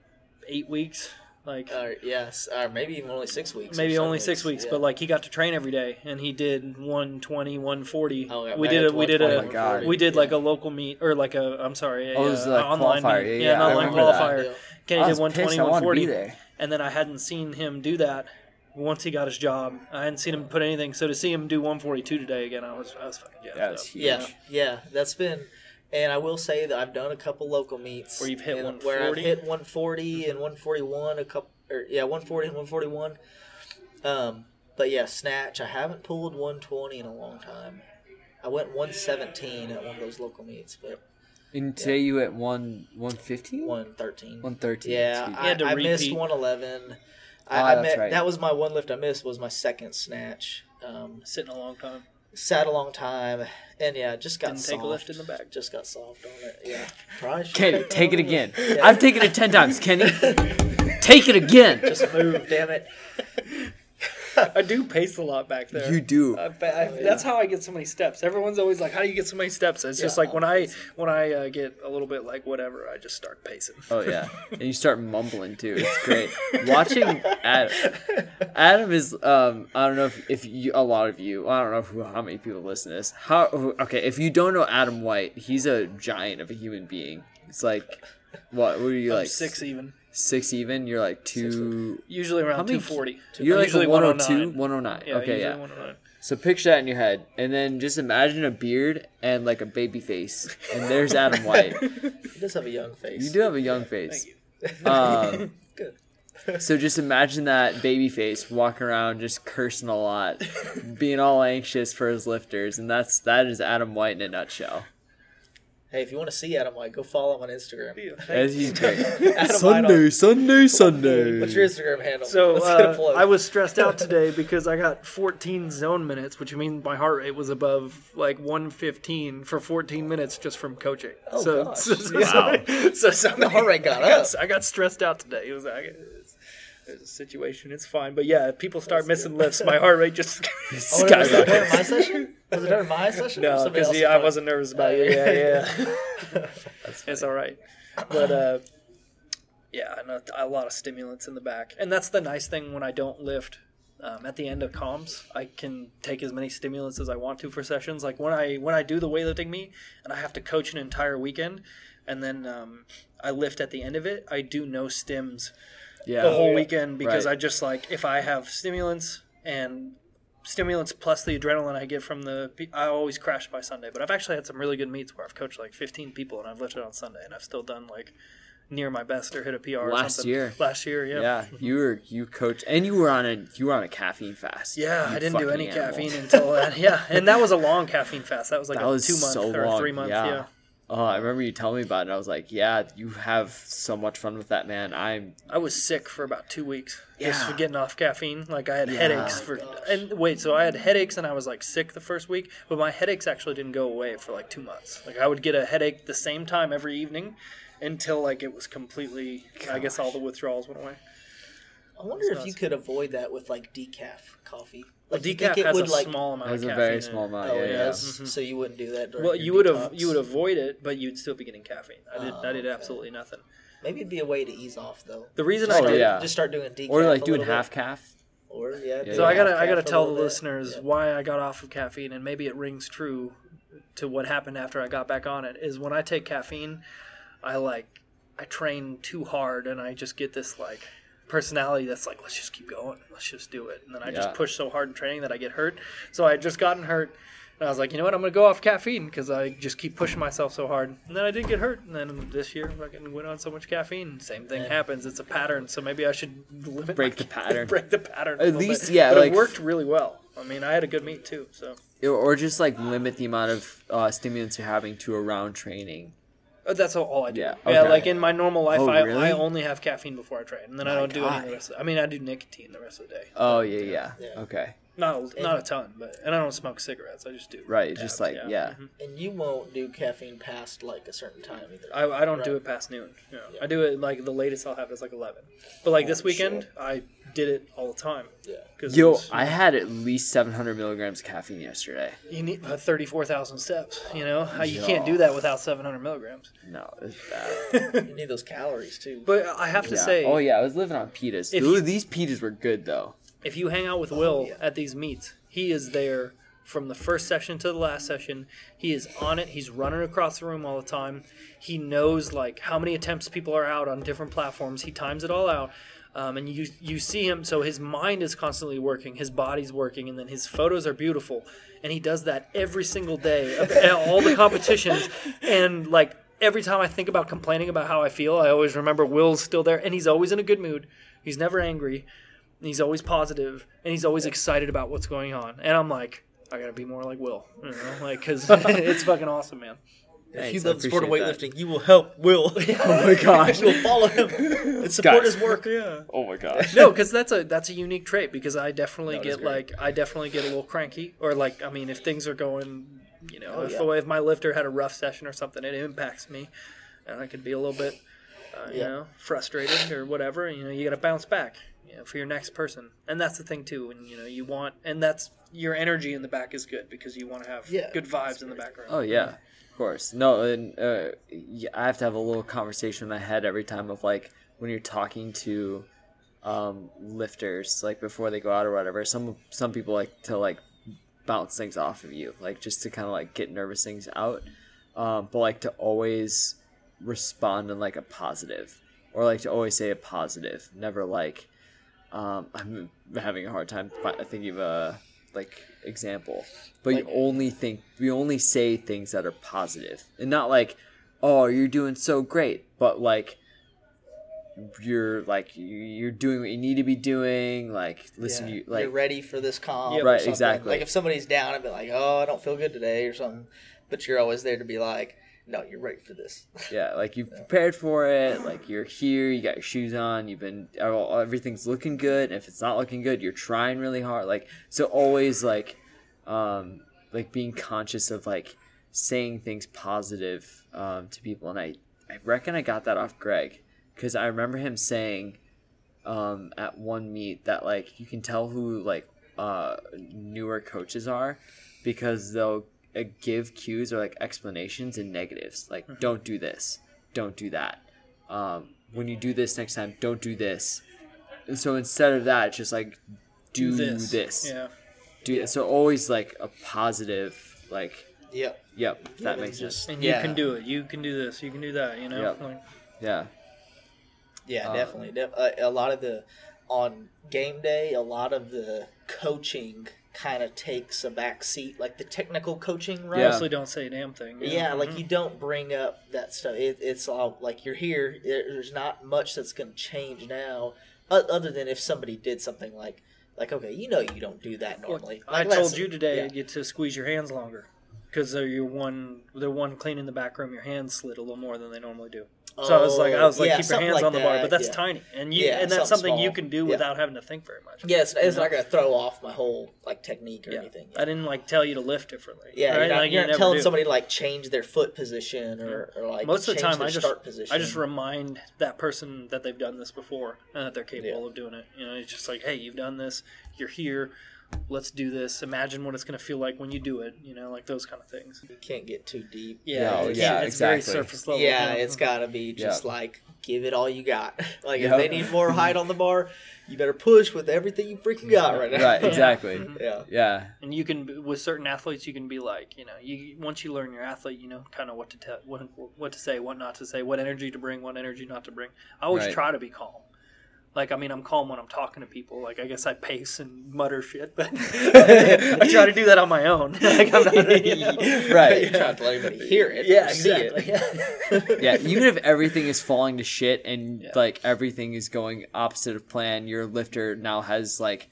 eight weeks, like. Uh, yes, or maybe even only six weeks. Maybe seven only six weeks, yeah. but like he got to train every day, and he did 120, 140. Oh, yeah, we did had a we did a 120, Oh my God. we did like a local meet or like a I'm sorry, a, Oh, it was uh, like online qualifier. meet. Yeah, yeah, an online remember that. qualifier. Yeah. Kenny did was 120, pissed. I wanted to be 140, and then I hadn't seen him do that once he got his job. I hadn't seen him put anything. So to see him do 142 today again, I was I was fucking jazzed That was up. huge. Yeah, yeah, that's been, and I will say that I've done a couple local meets Where you've hit and where I've 140? hit 140 and 141 a couple, or yeah, 140 and 141. Um, but yeah, snatch. I haven't pulled 120 in a long time. I went 117 at one of those local meets, but And today you at one one fifteen. 113. One thirteen. Yeah, He had to I, I missed 111. I, Ah, I met, right. That was my one lift I missed. Was my second snatch. Um, Sitting a long time. sat a long time, and yeah, just got Didn't soft. take a lift in the back. Just got soft on it. Yeah, probably should Kenny, take take it again. Yeah. I've taken it ten times. Kenny, take it again. just move. Damn it. I do pace a lot back there. You do. I, I, That's how I get so many steps. Everyone's always like, "How do you get so many steps?" It's just Yeah, like when I when I uh, get a little bit like whatever, I just start pacing. Oh yeah, and you start mumbling too. It's great watching Adam. Adam is um I don't know if, if you a lot of you I don't know who, how many people listen to this. How okay if you don't know Adam White, he's a giant of a human being. It's like what what are you I'm like six even. Six even? You're like two. Usually around many- 240. You're like usually a 102, 109. 109. Yeah, okay, yeah. 109. So picture that in your head, and then just imagine a beard and like a baby face, and there's Adam White. He does have a young face. You do have a young face. Thank you. Um, Good. so just imagine that baby face walking around just cursing a lot, being all anxious for his lifters, and that's that is Adam White in a nutshell. Hey, if you want to see Adam White, go follow him on Instagram. As he's great. Sunday, Sunday, Sunday. What's your Instagram handle? So Let's get a uh, plug. I was stressed out today because I got 14 zone minutes, which means my heart rate was above like 115 for 14 minutes just from coaching. Oh, so, gosh. so, so, Wow. so, so The heart rate got I got, up. I got stressed out today. It was like it's, it's a situation. It's fine, but yeah, if people start missing lifts, my heart rate just. Oh, was it during Skyrockets. my session? Was it during my session? no, because yeah, I wasn't nervous about it. Yeah, yeah. yeah. it's all right, but uh, yeah, I know a lot of stimulants in the back, and that's the nice thing when I don't lift. Um, at the end of comms, I can take as many stimulants as I want to for sessions. Like when I when I do the weightlifting meet and I have to coach an entire weekend, and then um, I lift at the end of it, I do no stims Yeah. the whole oh, yeah. weekend because Right. I just like if I have stimulants and stimulants plus the adrenaline I get from the I always crash by Sunday. But I've actually had some really good meets where I've coached like 15 people and I've lifted on Sunday and I've still done like near my best or hit a PR or Last something. year. Last year, yeah. Yeah, you were you coached and you were on a you were on a caffeine fast. Yeah, I didn't do any animal. caffeine until that. Yeah, and that was a long caffeine fast. That was like That a was two month so or long. three month. yeah. Yeah. Oh, I remember you telling me about it. and I was like, "Yeah, you have so much fun with that, man." I'm I was sick for about two weeks just Yeah. for getting off caffeine. Like I had Yeah. headaches for and wait, so I had headaches and I was like sick the first week, but my headaches actually didn't go away for like two months. Like I would get a headache the same time every evening until like it was completely. I guess all the withdrawals went away. I wonder if you could avoid that with like decaf coffee. Well, Like you decaf think it has would a like small amount It was of a caffeine. very in small it. amount. oh yeah, it yeah. does, mm-hmm. so you wouldn't do that. During Well, your you would have detox. you would avoid it, but you'd still be getting caffeine. I did Oh, I did okay. absolutely nothing. Maybe it'd be a way to ease off though. The reason Oh, I did yeah. Just start doing decaf. Or like a doing little half bit. calf. Or yeah. Yeah, do So I yeah. gotta half I gotta a tell the little bit. listeners Yeah. why I got off of caffeine, and maybe it rings true to what happened after I got back on it. Is when I take caffeine, I like I train too hard, and I just get this like personality that's like let's just keep going, let's just do it, and then I Yeah. just push so hard in training that I get hurt. So I had just gotten hurt. And I was like, you know what? I'm gonna go off caffeine because I just keep pushing myself so hard. And then I did get hurt. And then this year, I went on so much caffeine. Same thing Yeah. happens. It's a pattern. So maybe I should limit Break the pattern. break the pattern. At least, bit. yeah, But like- it worked really well. I mean, I had a good meet too. So or just like limit the amount of uh, stimulants you're having to around training. Uh, that's all, all I do. Yeah, Yeah, okay. like in my normal life, Oh, I, really? I only have caffeine before I train, and then I don't do any of the rest. Of, I mean, I do nicotine the rest of the day. Oh yeah, yeah. Yeah. Okay. Not a, not a ton, but and I don't smoke cigarettes. I just do. Right, it's just like yeah. Mhm. And you won't do caffeine past like a certain time either. I, I don't do it past noon. You know. Yeah. I do it like the latest I'll have is like eleven. But like this weekend, shit. I did it all the time. Yeah. Cause Yo, it's- I had at least 700 milligrams of caffeine yesterday. you need uh, thirty-four thousand steps. You know, How- you can't do that without seven hundred milligrams. No, it's bad. You need those calories too. But I have to Yeah. say, oh yeah, I was living on pitas. Ooh, you- these pitas were good though. if you hang out with Will at these meets, he is there from the first session to the last session. He is on it. He's running across the room all the time. He knows like how many attempts people are out on different platforms. He times it all out. Um, and you you see him so his mind is constantly working his body's working and then his photos are beautiful. And he does that every single day of- all the competitions. And like every time i think about complaining about how i feel i always remember will's still there and he's always in a good mood. He's never angry. He's always positive and he's always excited about what's going on. And i'm like i gotta be more like will you know like because it's fucking awesome man if you love the sport of appreciate weightlifting, you will help Will. Oh my gosh. you will follow him and support Guys. his work. yeah Oh my gosh. no because that's a that's a unique trait because i definitely No, get like i definitely get a little cranky or like i mean if things are going you know Oh, if, yeah. if my lifter had a rough session or something it impacts me and i could be a little bit uh, you Yeah. know frustrated or whatever you know you got to bounce back you know, for your next person and that's the thing too and you know you want and that's your energy in the back is good because you want to have Yeah, good vibes in the background Oh yeah, of course. No, and uh, I have to have a little conversation in my head every time of like when you're talking to um, lifters, like before they go out or whatever. Some some people like to like bounce things off of you, like just to kind of like get nervous things out. Um, but like to always respond in like a positive, or like to always say a positive. Never like um, I'm having a hard time thinking of a like example, but you only think we only say things that are positive, and not like, oh, you're doing so great, but like you're like you- you're doing what you need to be doing. Like listen, Yeah. you like You're ready for this comp. Yep. Right, exactly. Like if somebody's down, I'd be like, oh, I don't feel good today or something. But you're always there to be like, no, you're ready for this. Yeah, like you've prepared for it. Like you're here, you got your shoes on. You've been everything's looking good. If it's not looking good, you're trying really hard. Like so, always like, um, like being conscious of like saying things positive um, to people. And I, I reckon I got that off Greg because I remember him saying, um, at one meet that like you can tell who like uh newer coaches are because they'll uh, give cues or like explanations and negatives. Like don't do this. Don't do that. Um, when you do this next time don't do this. And so instead of that it's just like do this, yeah. Do so always like a positive like Yep. yep if that Yeah, makes just- sense. and you Yeah. can do it. You can do this. You can do that you know? Yep. like, yeah. Yeah, Um, definitely. Def- a, a lot of the on game day, a lot of the coaching kind of takes a back seat, like the technical coaching, right? Yeah. mostly don't say a damn thing you know? Yeah, like Mhm. you don't bring up that stuff. It, it's all like you're here. There's not much that's going to change now, other than if somebody did something like, like okay, you know, you don't do that Well, normally. I told you today yeah. get to squeeze your hands longer because they're your one they're one cleaning the back room. Your hands slid a little more than they normally do. So I was like, I was like, Oh, yeah, keep your hands like on the bar, but that's yeah. tiny, and you Yeah, and that's something you can do without having to think very much. Yeah, it's, it's not going to throw off my whole like technique or anything. I didn't like tell you to lift differently. Yeah, right? you're not, Like, you you're not telling do. somebody to like change their foot position or, or like Most of the time, I just start position. I just remind that person that they've done this before and that they're capable of doing it. You know, it's just like, hey, you've done this. You're here. Let's do this. Imagine what it's going to feel like when you do it. You know, like those kind of things. you can't get too deep. Yeah, Yeah, it's, oh, yeah, it's very exactly. surface level. Yeah, it's got to be just Yeah. like give it all you got. like Yep. if they need more height on the bar, you better push with everything you freaking got right now. right exactly yeah. yeah and you can with certain athletes, you can be like, you know, you once you learn your athlete, you know, kind of what to tell, what, what to say, what not to say, what energy to bring, what energy not to bring. I always Right. try to be calm. Like, I mean, I'm calm when I'm talking to people. Like, I guess I pace and mutter shit, but I try to do that on my own. like, I'm not, Right. You're trying to let anybody hear it. Yeah, or see exactly. it. yeah even if everything is falling to shit and Yeah. like everything is going opposite of plan your lifter now has like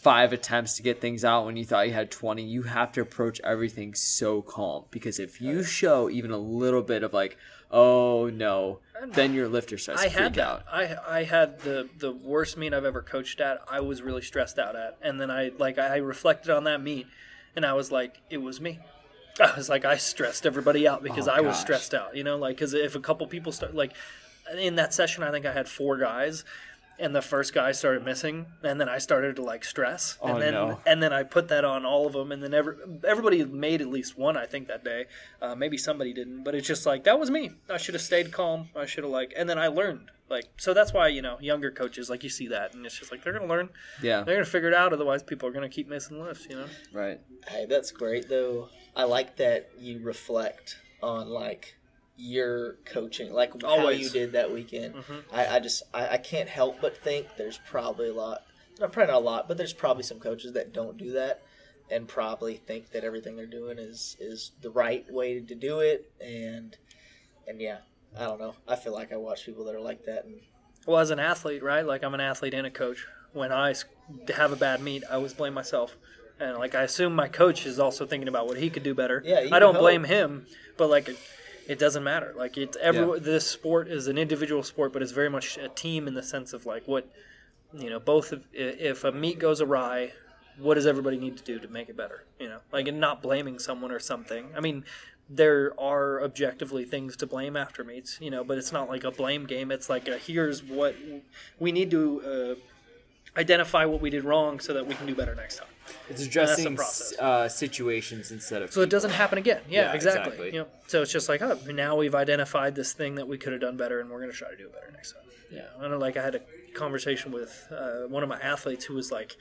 five attempts to get things out when you thought you had 20 you have to approach everything so calm because if you show even a little bit of like oh no then your lifter starts I to freak had that. out I I had the the worst meet I've ever coached at. I was really stressed out at, and then I like I reflected on that meet, and I was like, it was me. I was like, I stressed everybody out because Oh, I was stressed out. You know, like because if a couple people start like in that session, I think I had four guys. And the first guy started missing, and then I started to like stress, and Oh, then no. and then I put that on all of them, and then every, everybody made at least one, I think that day. Uh, maybe somebody didn't, but it's just like that was me. I should have stayed calm. I should have like, and then I learned like so. That's why you know younger coaches like you see that, and it's just like they're gonna learn. yeah They're gonna figure it out. Otherwise, people are gonna keep missing lifts. You know. right Hey, that's great though. I like that you reflect on like your coaching, like how you did that weekend. Mhm. I, I just I, I can't help but think there's probably a lot, not probably not a lot, but there's probably some coaches that don't do that and probably think that everything they're doing is is the right way to do it and and yeah, I don't know. I feel like I watch people that are like that and Well, as an athlete, right? Like I'm an athlete and a coach. When I have a bad meet, I always blame myself. And like I assume my coach is also thinking about what he could do better. Yeah, I don't hope. blame him, but like it, doesn't matter. Like it's every Yeah. this sport is an individual sport, but it's very much a team in the sense of like what you know. Both if, if a meet goes awry, what does everybody need to do to make it better? You know, like and not blaming someone or something. I mean, there are objectively things to blame after meets, you know, but it's not like a blame game. It's like a, here's what we need to uh, identify what we did wrong so that we can do better next time. It's addressing uh, situations instead of So it doesn't happen again. Yeah, Yeah, exactly. exactly. You know, so it's just like, oh, now we've identified this thing that we could have done better, and we're going to try to do it better next time. Yeah, I know. Like I had a conversation with uh, one of my athletes who was like,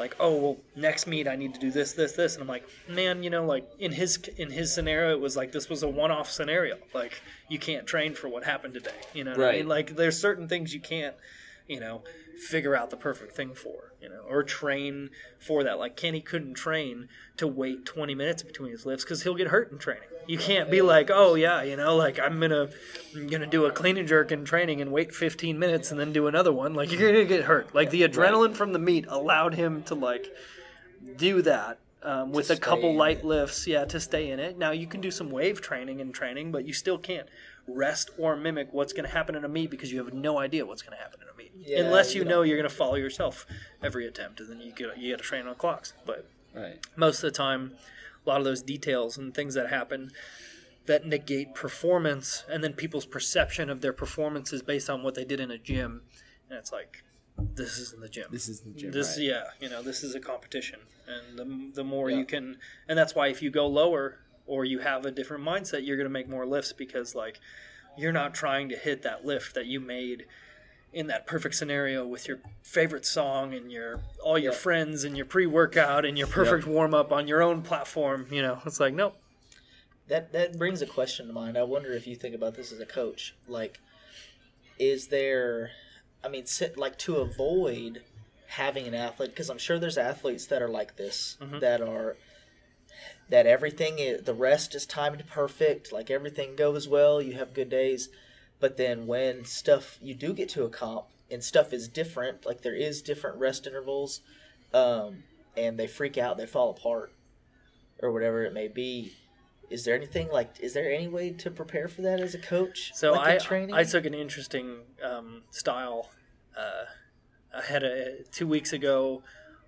like, oh, well, next meet I need to do this, this, this, and I'm like, man, you know, like in his in his scenario, it was like this was a one-off scenario. Like you can't train for what happened today. You know, what I Right. mean? Like there's certain things you can't, you know, figure out the perfect thing for, you know, or train for that. Like Kenny couldn't train to wait 20 minutes between his lifts because he'll get hurt in training. You can't be like, oh yeah, you know, like I'm gonna I'm gonna do a clean and jerk in training and wait 15 minutes and then do another one. Like you're gonna get hurt. Like the adrenaline from the meet allowed him to like do that. Um, with a couple light lifts, yeah, to stay in it. Now you can do some wave training and training, but you still can't rest or mimic what's going to happen in a meet because you have no idea what's going to happen in a Yeah, unless you, you know you're going to follow yourself every attempt, and then you get you got to train on clocks. But right most of the time, a lot of those details and things that happen that negate performance, and then people's perception of their performance is based on what they did in a gym, and it's like this is in the gym this is the gym this right. yeah you know this is a competition and the, the more Yeah. you can and that's why if you go lower or you have a different mindset you're going to make more lifts because like you're not trying to hit that lift that you made in that perfect scenario with your favorite song and your all your Yeah. friends and your pre-workout and your perfect warm-up on your own platform you know it's like nope That that brings a question to mind. I wonder if you think about this as a coach. Like, is there? I mean, sit, like to avoid having an athlete because I'm sure there's athletes that are like this Mhm. that are that everything is, the rest is timed perfect. Like everything goes well. You have good days, but then when stuff you do get to a comp and stuff is different, like there is different rest intervals, um, and they freak out, they fall apart, or whatever it may be is there anything like is there any way to prepare for that as a coach So like I training I took an interesting um, style. Uh, I had a two weeks ago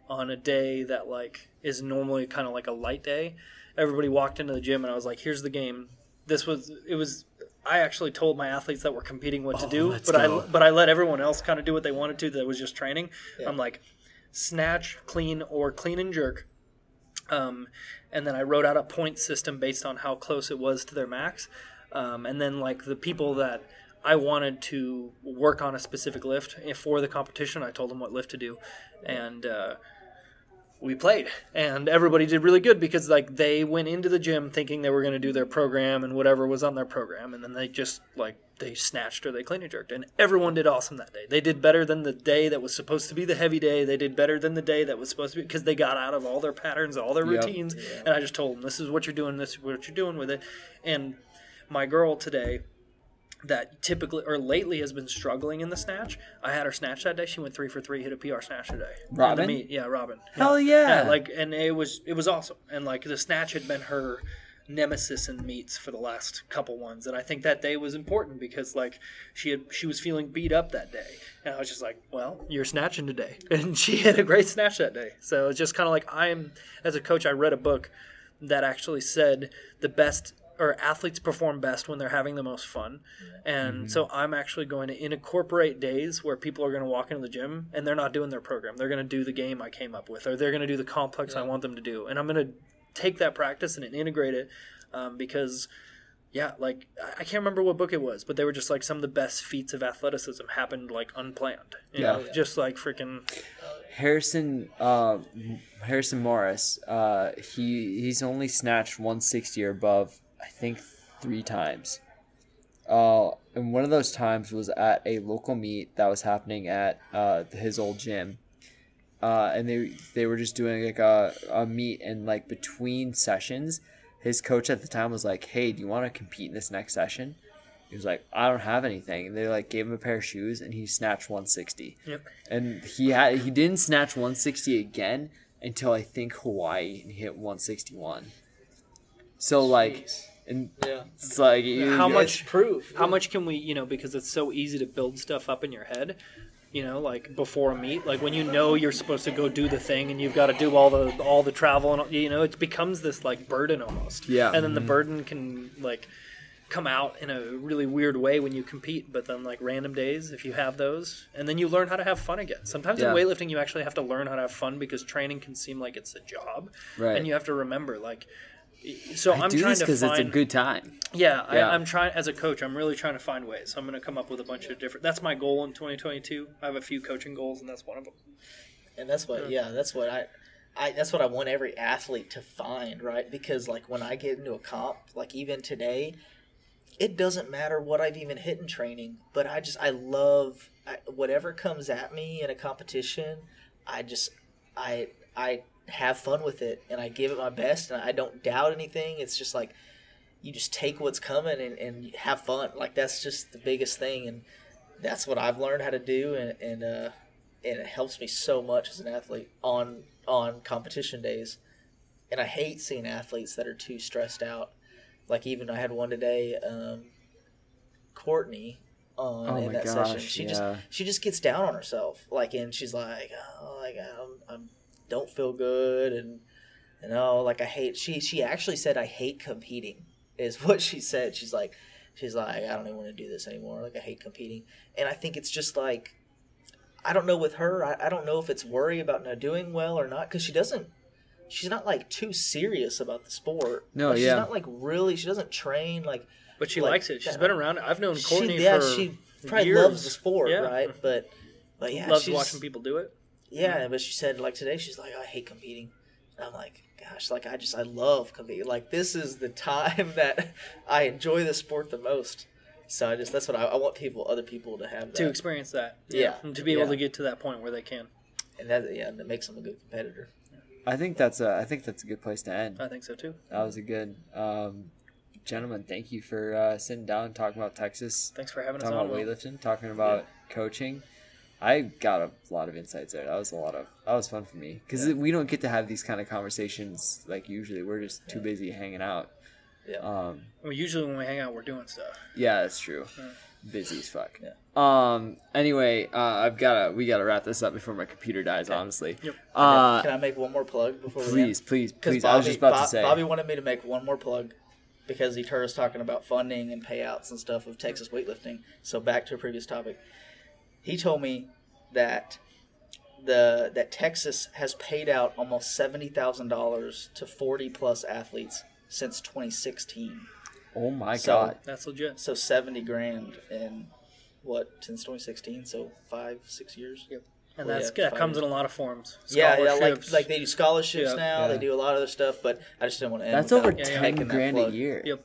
on a day that like is normally kind of like a light day. Everybody walked into the gym and I was like, "Here's the game." This was it was. I actually told my athletes that were competing what to Oh, do, but go. I but I let everyone else kind of do what they wanted to. That was just training. Yeah. I'm like, snatch, clean, or clean and jerk. Um, and then I wrote out a point system based on how close it was to their max. Um, and then like the people that I wanted to work on a specific lift for the competition, I told them what lift to do, and uh, we played, and everybody did really good because like they went into the gym thinking they were going to do their program and whatever was on their program, and then they just like they snatched or they clean and jerked, and everyone did awesome that day. They did better than the day that was supposed to be the heavy day. They did better than the day that was supposed to be because they got out of all their patterns, all their Yep. routines, and I just told them this is what you're doing, this is what you're doing with it, and my girl today that typically or lately has been struggling in the snatch. I had her snatch that day. She went three for three, hit a PR snatch today. Robin? meet. Yeah, Robin. Hell yeah. Like, and it was it was awesome. And like the snatch had been her nemesis in meets for the last couple ones, and I think that day was important because like she had she was feeling beat up that day, and I was just like, well, you're snatching today, and she had a great snatch that day. So it's just kind of like I'm as a coach, I read a book that actually said the best or athletes perform best when they're having the most fun. And so I'm actually going to incorporate days where people are going to walk into the gym and they're not doing their program. They're going to do the game I came up with or they're going to do the complex I want them to do. And I'm going to take that practice and integrate it um, because yeah, like I- I can't remember what book it was, but they were just like some of the best feats of athleticism happened like unplanned. You Yeah. know, just like freaking Harrison uh, Harrison Maurus, uh, he he's only snatched 160 or above, I think, three times. Uh, and one of those times was at a local meet that was happening at uh, his old gym. Uh, and they they were just doing like a, a meet and like between sessions, his coach at the time was like, "Hey, do you want to compete in this next session?" He was like, "I don't have anything." And they like gave him a pair of shoes, and he snatched 160 Yep. and he had he didn't snatch 160 again until I think Hawaii and he hit 161. So like, and Yeah. it's like you, How much- proof? how much can we you know because it's so easy to build stuff up in your head you know like before a meet like when you know you're supposed to go do the thing and you've got to do all the all the travel and you know it becomes this like burden almost Yeah. and then the mm-hmm. burden can like come out in a really weird way when you compete but then like random days if you have those and then you learn how to have fun again sometimes Yeah. in weightlifting you actually have to learn how to have fun because training can seem like it's a job Right. and you have to remember like so I I'm do trying this to because it's a good time. yeah, Yeah. I, I'm trying as a coach. I'm really trying to find ways. I'm going to come up with a bunch of different. That's my goal in 2022. I have a few coaching goals, and that's one of them. and that's what hmm. yeah that's what I, I that's what I want every athlete to find right because like when I get into a comp like even today it doesn't matter what I've even hit in training but I just I love I, whatever comes at me in a competition I just I I have fun with it and I give it my best and I don't doubt anything it's just like you just take what's coming and, and have fun like that's just the biggest thing and that's what I've learned how to do and, and uh and it helps me so much as an athlete on on competition days. And I hate seeing athletes that are too stressed out. Like even I had one today, um, Courtney on Oh in that gosh, session. She yeah. just she just gets down on herself. Like and she's like, oh, like I'm, I'm don't feel good and you know like I hate. She she actually said I hate competing is what she said. She's like she's like I don't even want to do this anymore. Like I hate competing. And I think it's just like I don't know with her. I, I don't know if it's worry about not doing well or not because she doesn't. She's not like too serious about the sport. No, Like, she's yeah. not like really. She doesn't train like. But she Like, likes it. She's yeah. been around it. I've known Courtney she, yeah, for she probably years. loves the sport, Yeah. right? But but yeah, Loves she's, watching people do it. Yeah, but she said like today she's like I hate competing. And I'm like, gosh, like I just I love competing. Like this is the time that I enjoy the sport the most. So I just that's what I, I want people, other people to have that, To experience that, Yeah. and to be able Yeah. to get to that point where they can. and that yeah, that makes them a good competitor. I think that's a I think that's a good place to end. I think so too. That was a good um, gentlemen. Thank you for uh, sitting down and talking about Texas, Thanks for having us talking about weightlifting, talking about coaching. I got a lot of insights there. That was a lot of that was fun for me because we don't get to have these kind of conversations like usually. We're just too busy hanging out. Yeah. Um, Well, usually when we hang out, we're doing stuff. yeah, that's true. Busy as fuck. Yeah. Um. Anyway, uh, I've gotta we gotta wrap this up before my computer dies. Honestly. Yep. Uh, Can I make one more plug before we please, please, please. I was just about Bob- to say. Bobby wanted me to make one more plug because he heard us talking about funding and payouts and stuff of Texas weightlifting. So back to a previous topic. He told me that the that Texas has paid out almost seventy thousand dollars to forty plus athletes since 2016. oh my So- god. That's legit. So 70 grand in what since 2016? So five six years. Yep. And Well, that's yeah, that fine. comes in a lot of forms. Yeah, yeah, like Scholarships. like they do scholarships Yeah. now. Yeah. They do a lot of other stuff, but I just didn't want to. End That's over without Yeah, yeah. ten making that grand a year. Yep.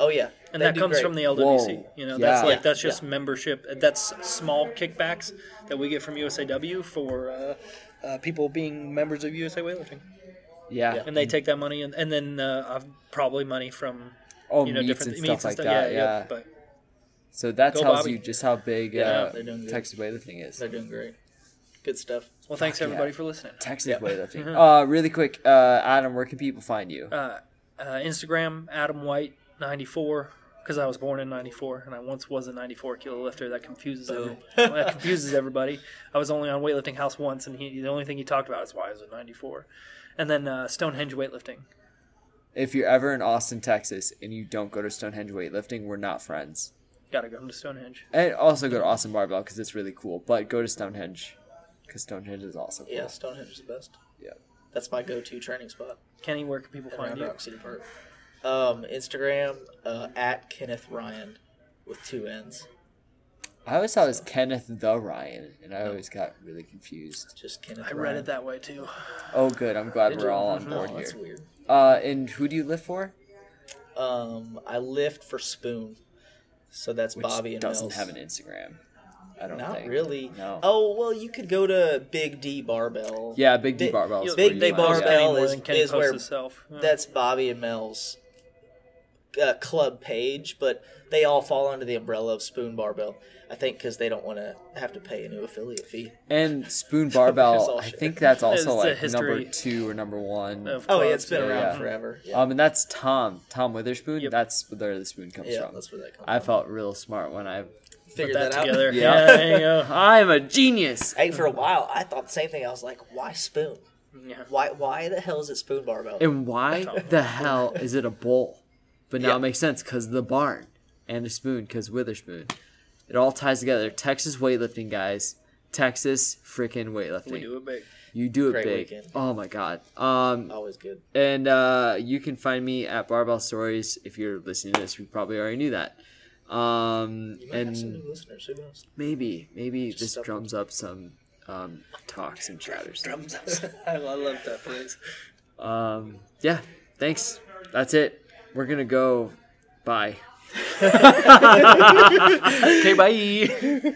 Oh yeah, and They that comes great. from the LWC. Whoa. You know, Yeah. that's like that's just yeah. membership. That's small kickbacks that we get from USAW for uh, uh, people being members of USA Weightlifting, Yeah. and they take that money and, and then uh, probably money from Oh, you know meets different and meets stuff like and that. Yeah. But So that tells Bobby. you just how big Yeah, uh, they're. Texas weightlifting is. They're doing great. Good stuff. Well, thanks Fuck everybody yeah. for listening. Texas weightlifting. Uh, really quick, uh, Adam, where can people find you? Uh, uh, Instagram Adam White ninety four because I was born in ninety four and I once was a ninety four kilo lifter. That confuses every, that confuses everybody. I was only on weightlifting house once, and he the only thing he talked about is why I was a ninety four. And then uh, Stonehenge weightlifting. If you're ever in Austin, Texas, and you don't go to Stonehenge weightlifting, we're not friends. Got to go to Stonehenge. And also go to Austin Barbell because it's really cool. But go to Stonehenge because Stonehenge is awesome. cool. Yeah, Stonehenge is the best. Yeah. That's my go-to training spot. Kenny, where can people find Around you? Rock City Park. Um, Instagram uh, at Kenneth Ryan with two N's. I always thought it was Kenneth the Ryan, and I always got really confused. Just Kenneth. I Ryan. read it that way too. Oh, good. I'm glad Did we're you? all on No, board That's here. weird. Uh, and who do you live for? Um, I lift for Spoon, so that's Which Bobby and Mel's. doesn't Mills. have an Instagram. I don't Not think. really. No. Oh well, you could go to Big D Barbell. Yeah, Big D barbell. is Big D you find it. Barbell Kenny is- than Kenny is where- himself. Yeah. That's Bobby and Mel's uh, club page, but they all fall under the umbrella of Spoon Barbell. I think because they don't want to have to pay a new affiliate fee. And Spoon Barbell, I think that's also like number two or number one. Of Oh yeah, it's been yeah, around yeah. forever. Yeah, Um, and that's Tom, Tom Witherspoon. Yep. That's where the spoon comes yeah from. that's where that comes I from. felt real smart when I. Figured that, that, out. together. Yeah. Yeah, there you go. I'm a genius. Hey, for a while, I thought the same thing. I was like, why Spoon? Yeah. Why why the hell is it Spoon Barbell? And why the hell is it a bowl? But now Yeah. it makes sense because the barn and the spoon because Witherspoon. It all ties together. Texas weightlifting, guys. Texas freaking weightlifting. We do it big. You do it Great big. weekend. Oh my god. Um, Always good. and uh, you can find me at Barbell Stories. If you're listening to this, we probably already knew that. Um, You might have some and new listeners. Who knows? maybe, maybe Just this something. drums up some um, talks and chatters. Drums up. I love that phrase. Um, yeah, thanks. That's it. We're gonna go. Bye. Okay, bye.